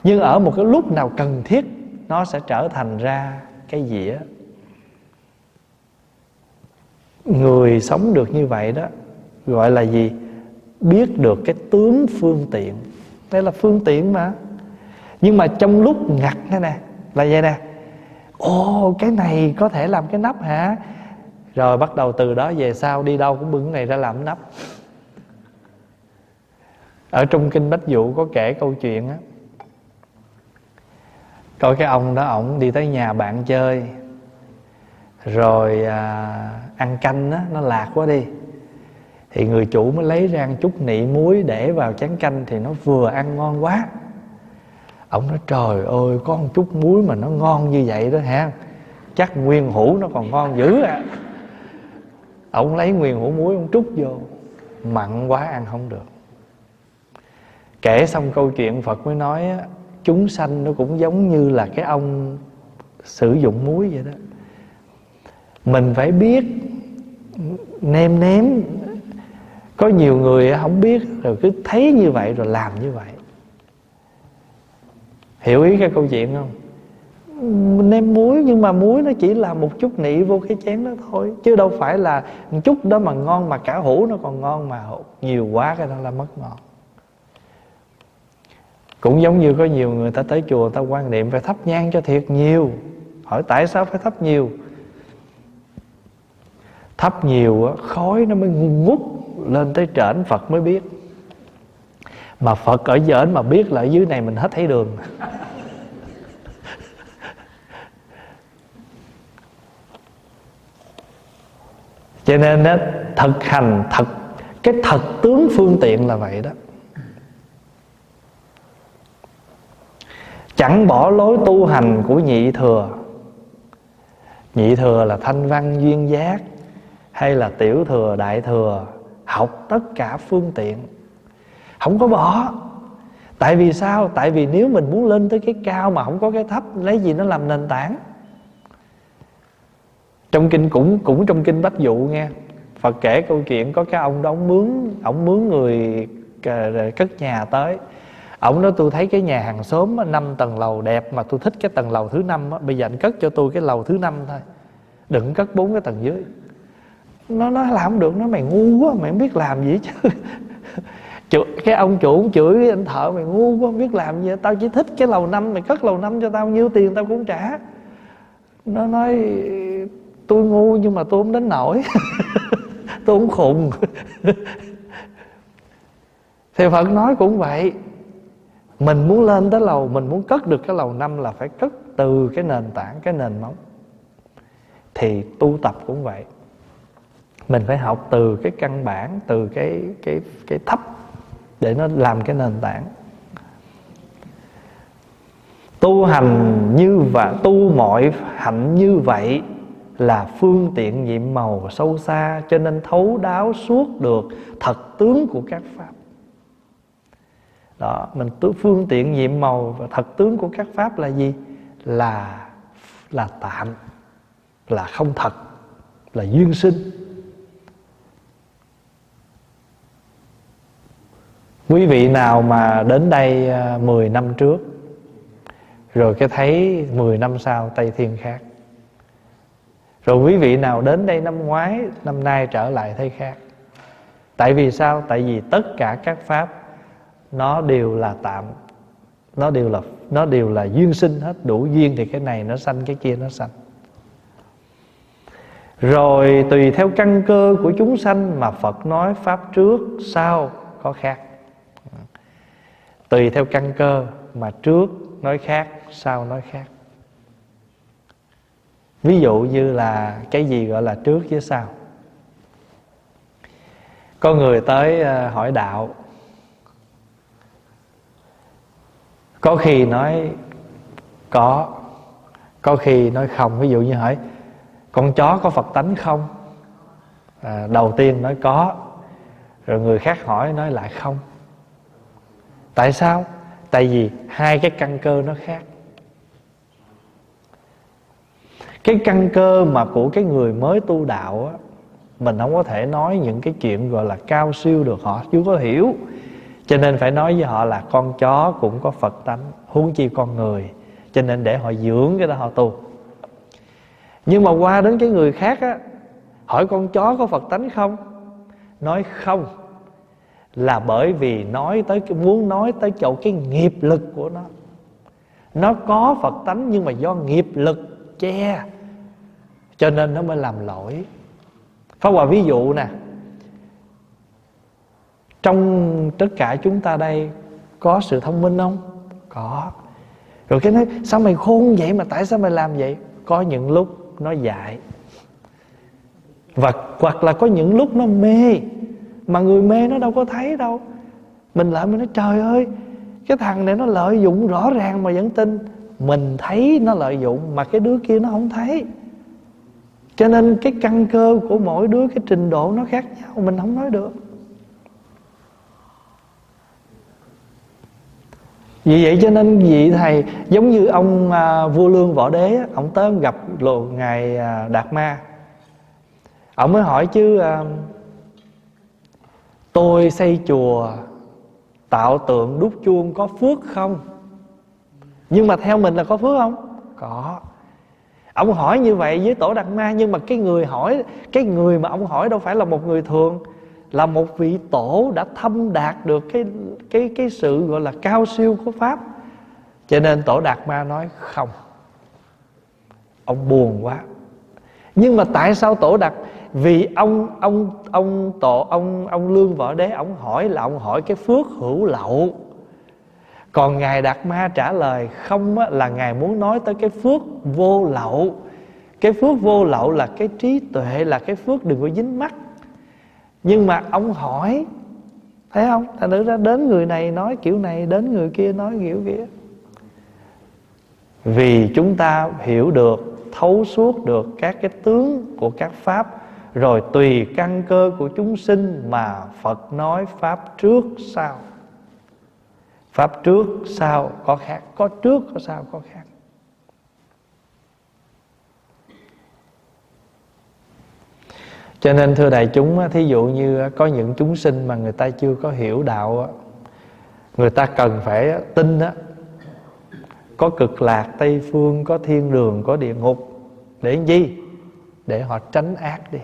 nhưng ở một cái lúc nào cần thiết nó sẽ trở thành ra cái dĩa. Người sống được như vậy đó, gọi là gì? Biết được cái tướng phương tiện. Đây là phương tiện mà. Nhưng mà trong lúc ngặt thế nè, là vậy nè. Ồ, cái này có thể làm cái nắp hả? Rồi bắt đầu từ đó về sau đi đâu cũng bưng cái này ra làm nắp. Ở trong kinh bách dụ có kể câu chuyện á coi cái ông đó ổng đi tới nhà bạn chơi. Rồi à, ăn canh đó, nó lạc quá đi. Thì người chủ mới lấy ra chút nị muối để vào chén canh thì nó vừa ăn ngon quá. Ông nói trời ơi có một chút muối mà nó ngon như vậy đó hả? Chắc nguyên hũ nó còn ngon dữ à. Ông lấy nguyên hũ muối ông trút vô. Mặn quá ăn không được. Kể xong câu chuyện phật mới nói chúng sanh nó cũng giống như là cái ông sử dụng muối vậy đó. Mình phải biết nêm nếm. Có nhiều người không biết, rồi cứ thấy như vậy rồi làm như vậy. Hiểu ý cái câu chuyện không? Nêm muối, nhưng mà muối nó chỉ là một chút nị vô cái chén đó thôi, chứ đâu phải là một chút đó mà ngon mà cả hũ nó còn ngon mà nhiều quá cái đó là mất ngon cũng giống như có nhiều người ta tới chùa ta quan niệm phải thắp nhang cho thiệt nhiều. Hỏi tại sao phải thắp nhiều? Thắp nhiều khói nó mới ngút lên tới trển phật mới biết. Mà phật ở dễn mà biết là ở dưới này mình hết thấy đường. (laughs) Cho nên đó, thực hành thật cái thật tướng phương tiện là vậy đó. Chẳng bỏ lối tu hành của nhị thừa. Nhị thừa là thanh văn duyên giác, hay là tiểu thừa, đại thừa, học tất cả phương tiện. Không có bỏ. Tại vì sao? Tại vì nếu mình muốn lên tới cái cao mà không có cái thấp, lấy gì nó làm nền tảng? Trong kinh cũng cũng trong kinh bách dụ nghe, phật kể câu chuyện có cái ông đó ông mướn ông mướn người ờ, cất nhà tới ông nói tôi thấy cái nhà hàng xóm năm tầng lầu đẹp mà tôi thích cái tầng lầu thứ năm bây giờ anh cất cho tôi cái lầu thứ năm thôi. Đừng cất bốn cái tầng dưới. Nó nói làm không được nó mày ngu quá mày không biết làm gì chứ (laughs) Chủ, cái ông chủ chửi anh thợ mày ngu quá không biết làm gì tao chỉ thích cái lầu năm mày cất lầu năm cho tao nhiêu tiền tao cũng trả. Nó nói tôi ngu nhưng mà tôi không đến nổi (laughs) tôi không khùng. (laughs) Thì phật nói cũng vậy mình muốn lên tới lầu, mình muốn cất được cái lầu năm là phải cất từ cái nền tảng, cái nền móng. Thì tu tập cũng vậy. Mình phải học từ cái căn bản, từ cái cái cái thấp để nó làm cái nền tảng. Tu hành như và, tu mọi hạnh như vậy là phương tiện nhiệm màu sâu xa, cho nên thấu đáo suốt được thật tướng của các pháp đó, mình tu phương tiện nhiệm màu và thật tướng của các pháp là gì? Là là tạm, là không thật, là duyên sinh. Quý vị nào mà đến đây à, 10 năm trước, rồi cái thấy 10 năm sau tây thiên khác. Rồi quý vị nào đến đây năm ngoái, năm nay trở lại thấy khác. Tại vì sao? Tại vì tất cả các pháp nó đều là tạm, nó đều là, nó đều là duyên sinh hết, đủ duyên thì cái này nó sanh, cái kia nó sanh. Rồi tùy theo căn cơ của chúng sanh mà Phật nói pháp trước, sau có khác. Tùy theo căn cơ mà trước nói khác, sau nói khác. Ví dụ như là cái gì gọi là trước với sau. Có người tới ờ, hỏi đạo có khi nói có có khi nói không. Ví dụ như hỏi con chó có phật tánh không? À, đầu tiên nói có rồi người khác hỏi nói lại không. Tại sao? Tại vì hai cái căn cơ nó khác. Cái căn cơ mà của cái người mới tu đạo á, mình không có thể nói những cái chuyện gọi là cao siêu được họ chưa có hiểu cho nên phải nói với họ là con chó cũng có phật tánh, huống chi con người. Cho nên để họ dưỡng cái đó họ tu. Nhưng mà qua đến cái người khác á, hỏi con chó có phật tánh không? Nói không. Là bởi vì nói tới muốn nói tới chỗ cái nghiệp lực của nó. Nó có phật tánh nhưng mà do nghiệp lực che. Cho nên nó mới làm lỗi. Pháp Hòa ví dụ nè trong tất cả chúng ta đây Có sự thông minh không? Có. Rồi cái nói, Sao mày khôn vậy? Mà tại sao mày làm vậy? Có những lúc nó dại. Và, hoặc là có những lúc nó mê. Mà người mê nó đâu có thấy đâu. Mình lại mình nói, trời ơi, Cái thằng này nó lợi dụng rõ ràng mà vẫn tin. Mình thấy nó lợi dụng Mà cái đứa kia nó không thấy. Cho nên cái căn cơ của mỗi đứa, cái trình độ nó khác nhau, mình không nói được. Vì vậy cho nên vị thầy giống như ông à, vua lương võ đế ông tới ông gặp lộ ngài à, đạt ma. Ông mới hỏi chứ à, tôi xây chùa tạo tượng đúc chuông có phước không? Nhưng mà theo mình là có phước không? Có. Ông hỏi như vậy với tổ đạt ma nhưng mà cái người hỏi cái người mà ông hỏi đâu phải là một người thường là một vị tổ đã thâm đạt được cái cái cái sự gọi là cao siêu của pháp. Cho nên tổ đạt ma nói không ông buồn quá. Nhưng mà tại sao tổ đạt vì ông ông ông tổ ông ông lương võ đế ông hỏi là ông hỏi cái phước hữu lậu. Còn ngài đạt ma trả lời không á, là ngài muốn nói tới cái phước vô lậu. Cái phước vô lậu là cái trí tuệ là cái phước đừng có dính mắt nhưng mà ông hỏi, thấy không? Thành nữ ra đến người này nói kiểu này, đến người kia nói kiểu kia. Vì chúng ta hiểu được, thấu suốt được các cái tướng của các pháp, rồi tùy căn cơ của chúng sinh mà phật nói pháp trước sau. Pháp trước sau có khác, có trước, có sau có khác. Cho nên, thưa đại chúng thí dụ như có những chúng sinh mà người ta chưa có hiểu đạo người ta cần phải tin đó có cực lạc tây phương, có thiên đường, có địa ngục, để gì? Để họ tránh ác đi.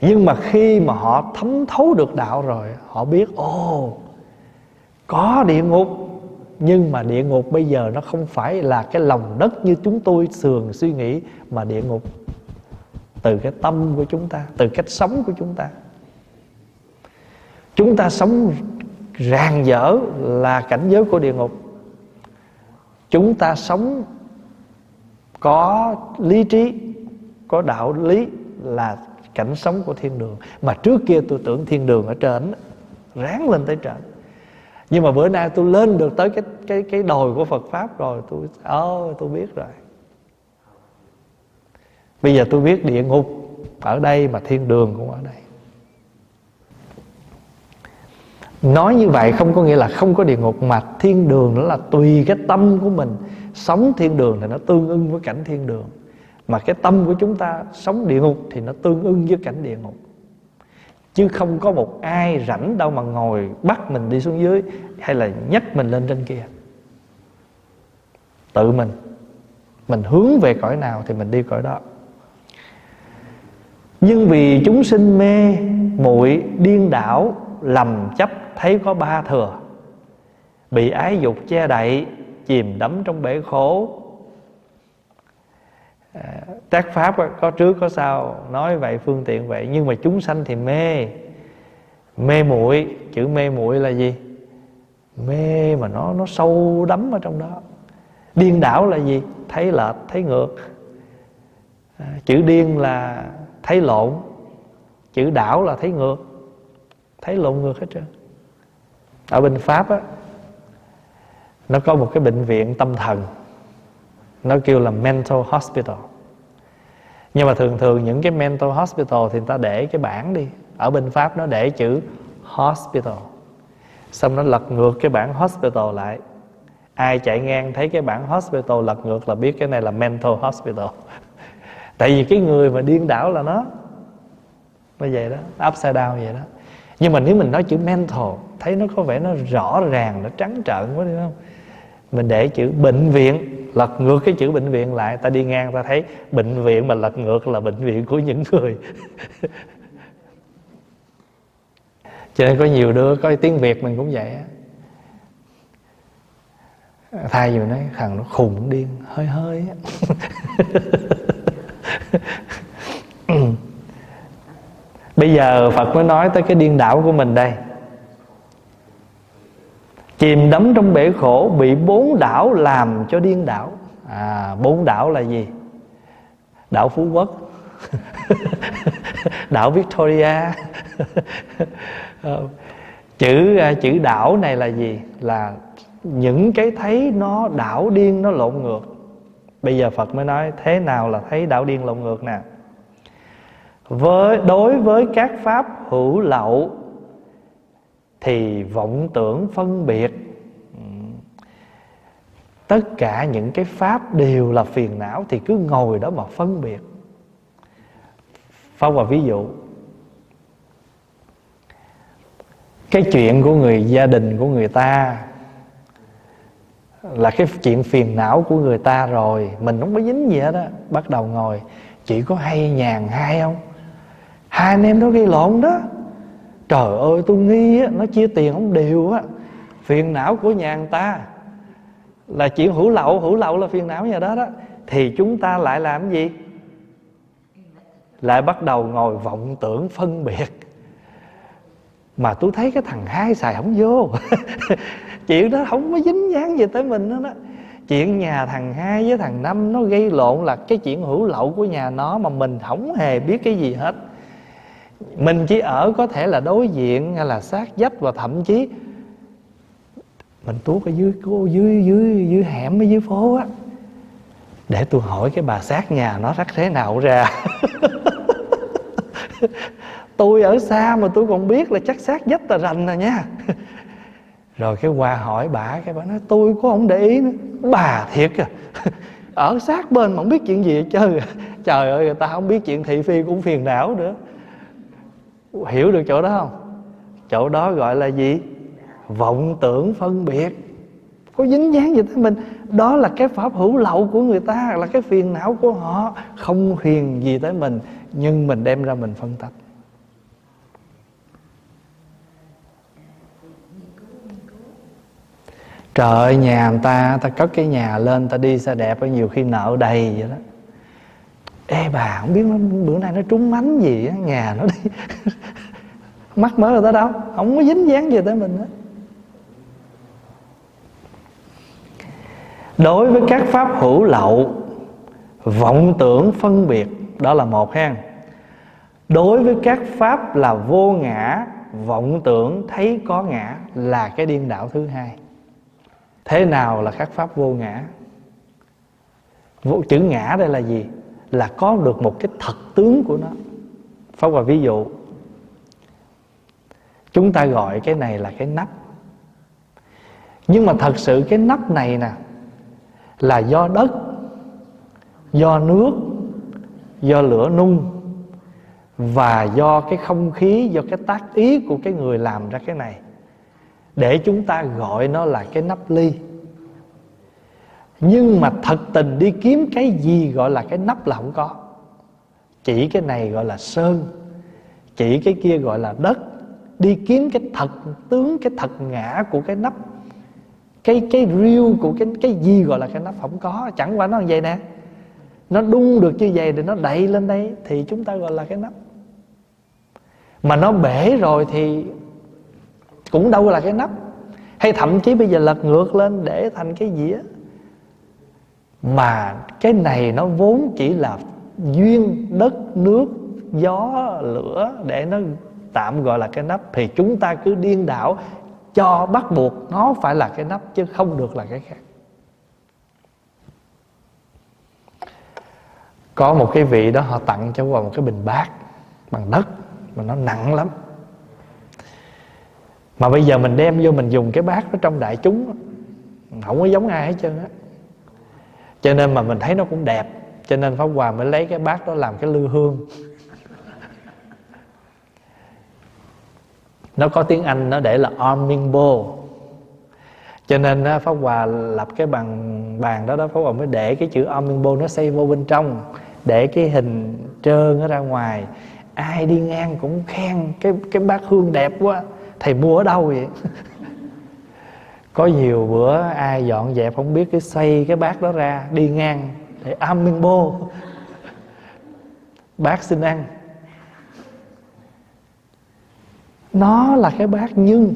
Nhưng mà khi mà họ thấm thấu được đạo rồi, họ biết, ồ, có địa ngục, nhưng mà địa ngục bây giờ nó không phải là cái lòng đất như chúng tôi thường suy nghĩ, mà địa ngục từ cái tâm của chúng ta từ cách sống của chúng ta. Chúng ta sống ràng dở là cảnh giới của địa ngục. Chúng ta sống có lý trí có đạo lý là cảnh sống của thiên đường. Mà trước kia tôi tưởng thiên đường ở trên ráng lên tới trên. Nhưng mà bữa nay tôi lên được tới cái cái cái đồi của Phật pháp rồi tôi ơ oh, tôi biết rồi bây giờ tôi biết địa ngục ở đây mà thiên đường cũng ở đây. Nói như vậy không có nghĩa là không có địa ngục, mà thiên đường nó là tùy cái tâm của mình. Sống thiên đường thì nó tương ưng với cảnh thiên đường. Mà cái tâm của chúng ta sống địa ngục thì nó tương ưng với cảnh địa ngục. Chứ không có một ai rảnh đâu mà ngồi bắt mình đi xuống dưới hay là nhấc mình lên trên kia. Tự mình. Mình hướng về cõi nào thì mình đi cõi đó nhưng vì chúng sinh mê muội điên đảo lầm chấp thấy có ba thừa. Bị ái dục che đậy chìm đắm trong bể khổ. À, tác pháp có trước có sau nói vậy phương tiện vậy. Nhưng mà chúng sanh thì mê. Mê muội chữ mê muội là gì? Mê mà nó nó sâu đắm ở trong đó. Điên đảo là gì? Thấy lệch thấy ngược. À, chữ điên là thấy lộn. Chữ đảo là thấy ngược. Thấy lộn ngược hết trơn. Ở bên pháp á, nó có một cái bệnh viện tâm thần. Nó kêu là mental hospital. Nhưng mà thường thường những cái mental hospital thì người ta để cái bảng đi. Ở bên pháp nó để chữ hospital. Xong nó lật ngược cái bảng hospital lại. Ai chạy ngang thấy cái bảng hospital lật ngược là biết cái này là mental hospital tại vì cái người mà điên đảo là nó. Nó vậy đó upside down vậy đó. Nhưng mà nếu mình nói chữ mental, thấy nó có vẻ nó rõ ràng, nó trắng trợn quá đúng không? Mình để chữ bệnh viện, lật ngược cái chữ bệnh viện lại, ta đi ngang, ta thấy bệnh viện mà lật ngược là bệnh viện của những người. (laughs) Cho nên có nhiều đứa có tiếng việt mình cũng vậy á. Thay vì nói, thằng nó khùng điên, hơi hơi (laughs) (laughs) bây giờ phật mới nói tới cái điên đảo của mình đây. Chìm đắm trong bể khổ bị bốn đảo làm cho điên đảo. À bốn đảo là gì? Đảo phú quốc. (laughs) Đảo victoria. Chữ à, chữ đảo này là gì? Là những cái thấy nó đảo điên, nó lộn ngược bây giờ phật mới nói, thế nào là thấy đảo điên lộn ngược nè? Với, đối với các pháp hữu lậu thì vọng tưởng phân biệt tất cả những cái pháp đều là phiền não thì cứ ngồi đó mà phân biệt. Phong và ví dụ, Cái chuyện của người gia đình của người ta là cái chuyện phiền não của người ta rồi. Mình không có dính gì hết á. Bắt đầu ngồi Chỉ có hay nhàn hai không? Hai anh em đó gây lộn đó. Trời ơi, tôi nghi á, Nó chia tiền không đều á. Phiền não của nhà người ta. Là chuyện hữu lậu Hữu lậu là phiền não nhà đó đó. Thì chúng ta lại làm gì? Lại bắt đầu ngồi vọng tưởng phân biệt. Mà tôi thấy cái thằng hai xài không vô. (laughs) Chuyện đó không có dính dáng gì tới mình đó, đó chuyện nhà thằng hai với thằng năm nó gây lộn là cái chuyện hữu lậu của nhà nó mà mình không hề biết cái gì hết. Mình chỉ ở có thể là đối diện hay là sát dách và thậm chí mình tuốt ở dưới cô dưới dưới dưới hẻm ở dưới phố á. Để tôi hỏi cái bà sát nhà nó rắc thế nào ra. (laughs) Tôi ở xa mà tôi còn biết là chắc sát dách tà rành rồi nha rồi cái qua hỏi bà cái, bà nói, tôi có không để ý nữa. Bà thiệt à (laughs) ở sát bên mà không biết chuyện gì hết trơn. (laughs) Trời ơi, người ta không biết chuyện thị phi cũng phiền não nữa. Hiểu được chỗ đó không? Chỗ đó gọi là gì? Vọng tưởng phân biệt. Có dính dáng gì tới mình. Đó là cái pháp hữu lậu của người ta, là cái phiền não của họ. Không phiền gì tới mình, nhưng mình đem ra mình phân tách. Trời ơi nhà người ta ta cất cái nhà lên ta đi xe đẹp ở nhiều khi nợ đầy vậy đó. Ê bà không biết nó, bữa nay nó trúng mánh gì á nhà nó đi. (laughs) Mắc mớ rồi tới đâu không có dính dáng gì tới mình đó đối với các pháp hữu lậu vọng tưởng phân biệt đó là một ha. Đối với các pháp là vô ngã vọng tưởng thấy có ngã là cái điên đảo thứ hai thế nào là khắc pháp vô ngã? Vô, chữ ngã đây là gì? Là có được một cái thật tướng của nó. Pháp và ví dụ chúng ta gọi cái này là cái nắp. Nhưng mà thật sự cái nắp này nè là do đất do nước do lửa nung và do cái không khí do cái tác ý của cái người làm ra cái này để chúng ta gọi nó là cái nắp ly. Nhưng mà thật tình đi kiếm cái gì gọi là cái nắp là không có. Chỉ cái này gọi là sơn, chỉ cái kia gọi là đất. Đi kiếm cái thật, tướng cái thật ngã của cái nắp. Cái cái riêu của cái cái gì gọi là cái nắp không có. Chẳng qua nó như vậy nè. Nó đung được như vậy để nó đậy lên đây thì chúng ta gọi là cái nắp. Mà nó bể rồi thì cũng đâu là cái nắp. Hay thậm chí bây giờ lật ngược lên để thành cái dĩa. Mà cái này nó vốn chỉ là duyên đất, nước, gió, lửa để nó tạm gọi là cái nắp. Thì chúng ta cứ điên đảo, cho bắt buộc nó phải là cái nắp chứ không được là cái khác. Có một cái vị đó họ tặng cho vào một cái bình bát bằng đất mà nó nặng lắm mà bây giờ mình đem vô mình dùng cái bát đó trong đại chúng không có giống ai hết trơn á. Cho nên mà mình thấy nó cũng đẹp, cho nên pháp hòa mới lấy cái bát đó làm cái lư hương. Nó có tiếng anh, nó để là arming bowl cho nên pháp hòa lập cái bằng, bàn đó đó, pháp hòa mới để cái chữ arming bowl nó xây vô bên trong, để cái hình trơn nó ra ngoài. Ai đi ngang cũng khen cái cái bát hương đẹp quá thầy mua ở đâu vậy? (laughs) Có nhiều bữa ai dọn dẹp không biết cái xoay cái bát đó ra, đi ngang để âm minh bô. (laughs) Bác xin ăn. Nó là cái bát nhưng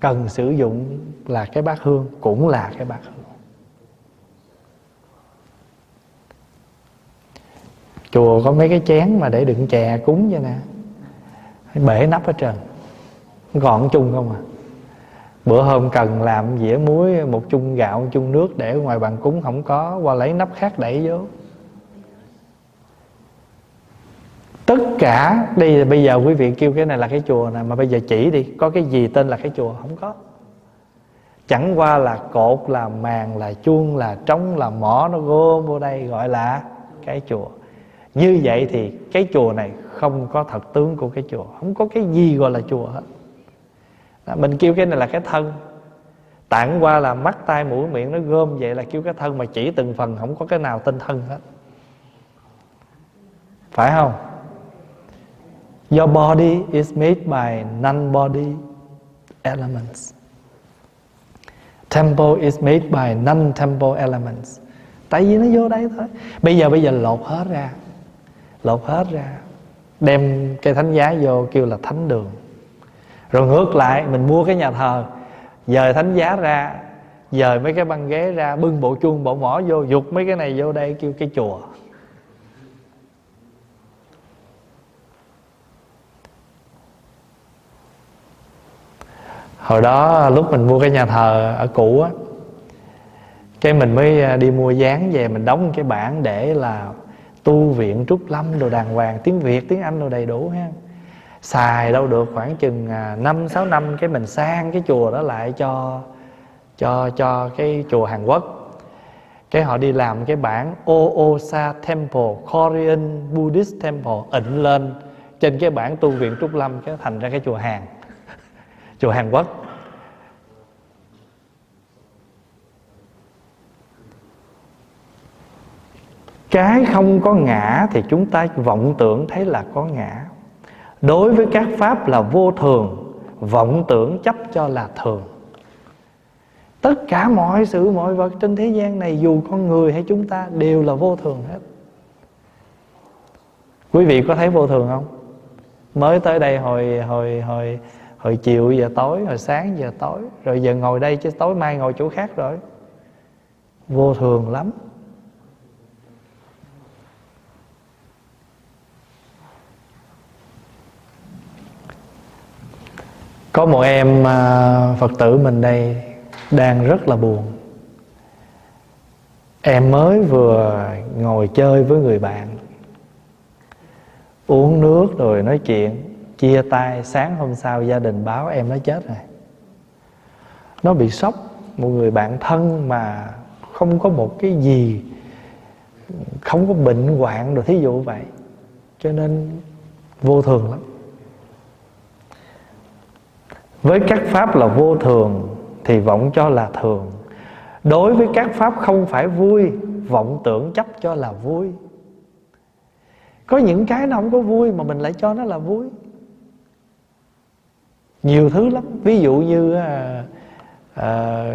cần sử dụng là cái bát hương, cũng là cái bát hương. Chùa có mấy cái chén mà để đựng chè cúng vậy nè. Bể nắp hết trơn gọn chung không à? Bữa hôm cần làm dĩa muối, một chung gạo, một chung nước để ngoài bàn cúng không có, qua lấy nắp khác đẩy vô. Tất cả đây bây giờ quý vị kêu cái này là cái chùa này mà bây giờ chỉ đi, có cái gì tên là cái chùa? Không có. Chẳng qua là cột, là màn là chuông, là trống, là mỏ, nó gom vô đây gọi là cái chùa. Như vậy thì cái chùa này không có thật tướng của cái chùa, không có cái gì gọi là chùa hết đó, mình kêu cái này là cái thân tản qua là mắt tai mũi miệng nó gom vậy là kêu cái thân mà chỉ từng phần không có cái nào tên thân hết phải không Your body is made by non-body elements. Temple is made by non-temple elements. Tại vì nó vô đây thôi. Bây giờ bây giờ lột hết ra lột hết ra đem cây thánh giá vô kêu là thánh đường rồi ngược lại, mình mua cái nhà thờ, dời thánh giá ra, dời mấy cái băng ghế ra, bưng bộ chuông bộ mỏ vô, dục mấy cái này vô đây kêu cái chùa. Hồi đó, lúc mình mua cái nhà thờ ở cũ á, cái mình mới à, đi mua dán về, mình đóng cái bảng để là tu viện trúc lâm đồ đàng hoàng, tiếng việt, tiếng anh đồ đầy đủ ha xài đâu được khoảng chừng à, năm, sáu năm cái mình sang cái chùa đó lại cho cho cho cái chùa Hàn Quốc. Cái họ đi làm cái bản Oosa Temple, Korean Buddhist Temple ịnh lên trên cái bản tu viện trúc lâm cái thành ra cái chùa Hàn (laughs) chùa Hàn Quốc. Cái không có ngã thì chúng ta vọng tưởng thấy là có ngã đối với các pháp là vô thường, vọng tưởng chấp cho là thường. Tất cả mọi sự, mọi vật trên thế gian này, dù con người hay chúng ta, đều là vô thường hết. Quý vị có thấy vô thường không? Mới tới đây hồi hồi hồi hồi chiều giờ tối, hồi sáng giờ tối, rồi giờ ngồi đây chứ tối mai ngồi chỗ khác rồi. Vô thường lắm. Có một em à, phật tử mình đây đang rất là buồn. Em mới vừa ngồi chơi với người bạn, uống nước rồi nói chuyện, chia tay, sáng hôm sau gia đình báo em nó chết rồi. Nó bị sốc, một người bạn thân mà không có một cái gì, không có bệnh hoạn rồi thí dụ vậy. Cho nên vô thường lắm với các pháp là vô thường thì vọng cho là thường. Đối với các pháp không phải vui vọng tưởng chấp cho là vui. Có những cái nó không có vui mà mình lại cho nó là vui. Nhiều thứ lắm. Ví dụ như à, à,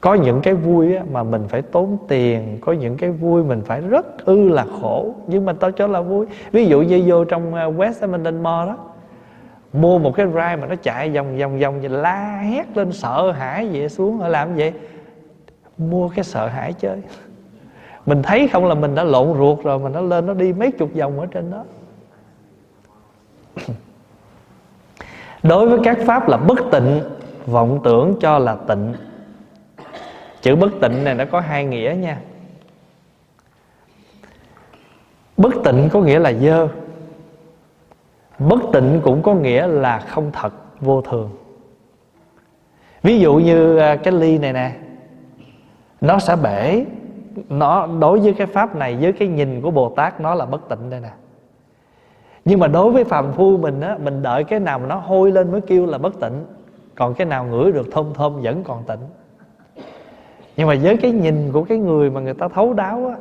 có những cái vui á, mà mình phải tốn tiền có những cái vui mình phải rất ư là khổ nhưng mà tao cho là vui. Ví dụ như vô trong à, West Edmonton Mall đó mua một cái ride mà nó chạy vòng vòng vòng, vậy la hét lên sợ hãi vậy xuống. Ở làm vậy? Mua cái sợ hãi chơi. (laughs) Mình thấy không là mình đã lộn ruột rồi, mà nó lên nó đi mấy chục vòng ở trên đó. (laughs) Đối với các pháp là bất tịnh, vọng tưởng cho là tịnh. Chữ bất tịnh này nó có hai nghĩa nha. Bất tịnh có nghĩa là dơ bất tịnh cũng có nghĩa là không thật, vô thường. Ví dụ như à, cái ly này nè. Nó sẽ bể. Nó, đối với cái pháp này, với cái nhìn của bồ tát, nó là bất tịnh đây nè. Nhưng mà đối với phàm phu mình á, mình đợi cái nào mà nó hôi lên mới kêu là bất tịnh. Còn cái nào ngửi được thơm thơm vẫn còn tịnh. Nhưng mà với cái nhìn của cái người mà người ta thấu đáo á,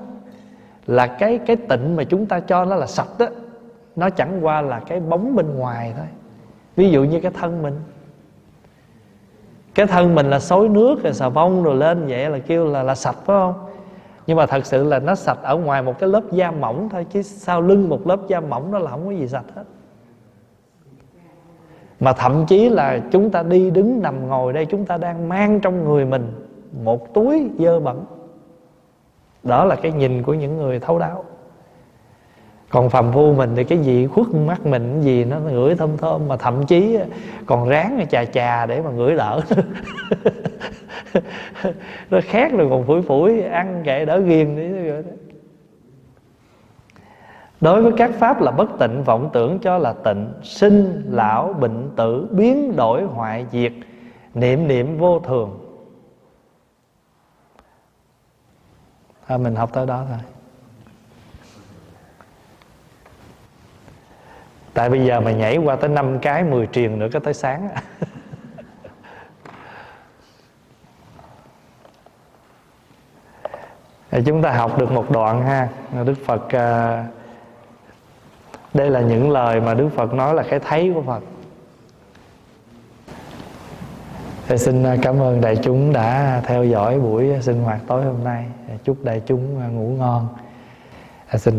là cái cái tịnh mà chúng ta cho nó là sạch đó nó chẳng qua là cái bóng bên ngoài thôi. Ví dụ như cái thân mình. Cái thân mình là xối nước rồi xà bông rồi lên vậy là kêu là là sạch, phải không? Nhưng mà thật sự là nó sạch ở ngoài một cái lớp da mỏng thôi, chứ sau lưng một lớp da mỏng nó là không có gì sạch hết. Mà thậm chí là chúng ta đi đứng nằm ngồi đây, chúng ta đang mang trong người mình một túi dơ bẩn. Đó là cái nhìn của những người thấu đáo còn phàm phu mình thì cái gì khuất mắt mình cái gì nó ngửi thơm thơm mà thậm chí còn ráng chà chà để mà ngửi đỡ (laughs) nó khét rồi còn phủi phủi ăn kệ đỡ ghiền đấy đối với các pháp là bất tịnh vọng tưởng cho là tịnh sinh lão bệnh tử biến đổi hoại diệt niệm niệm vô thường. À, mình học tới đó thôi. Tại bây giờ mà nhảy qua tới năm cái 10 triền nữa có tới sáng chúng ta học được một đoạn ha. Đức Phật à, Đây là những lời mà Đức Phật nói là cái thấy của Phật. Thì xin à, cảm ơn đại chúng đã theo dõi buổi sinh hoạt tối hôm nay. Chúc đại chúng à, ngủ ngon. Xin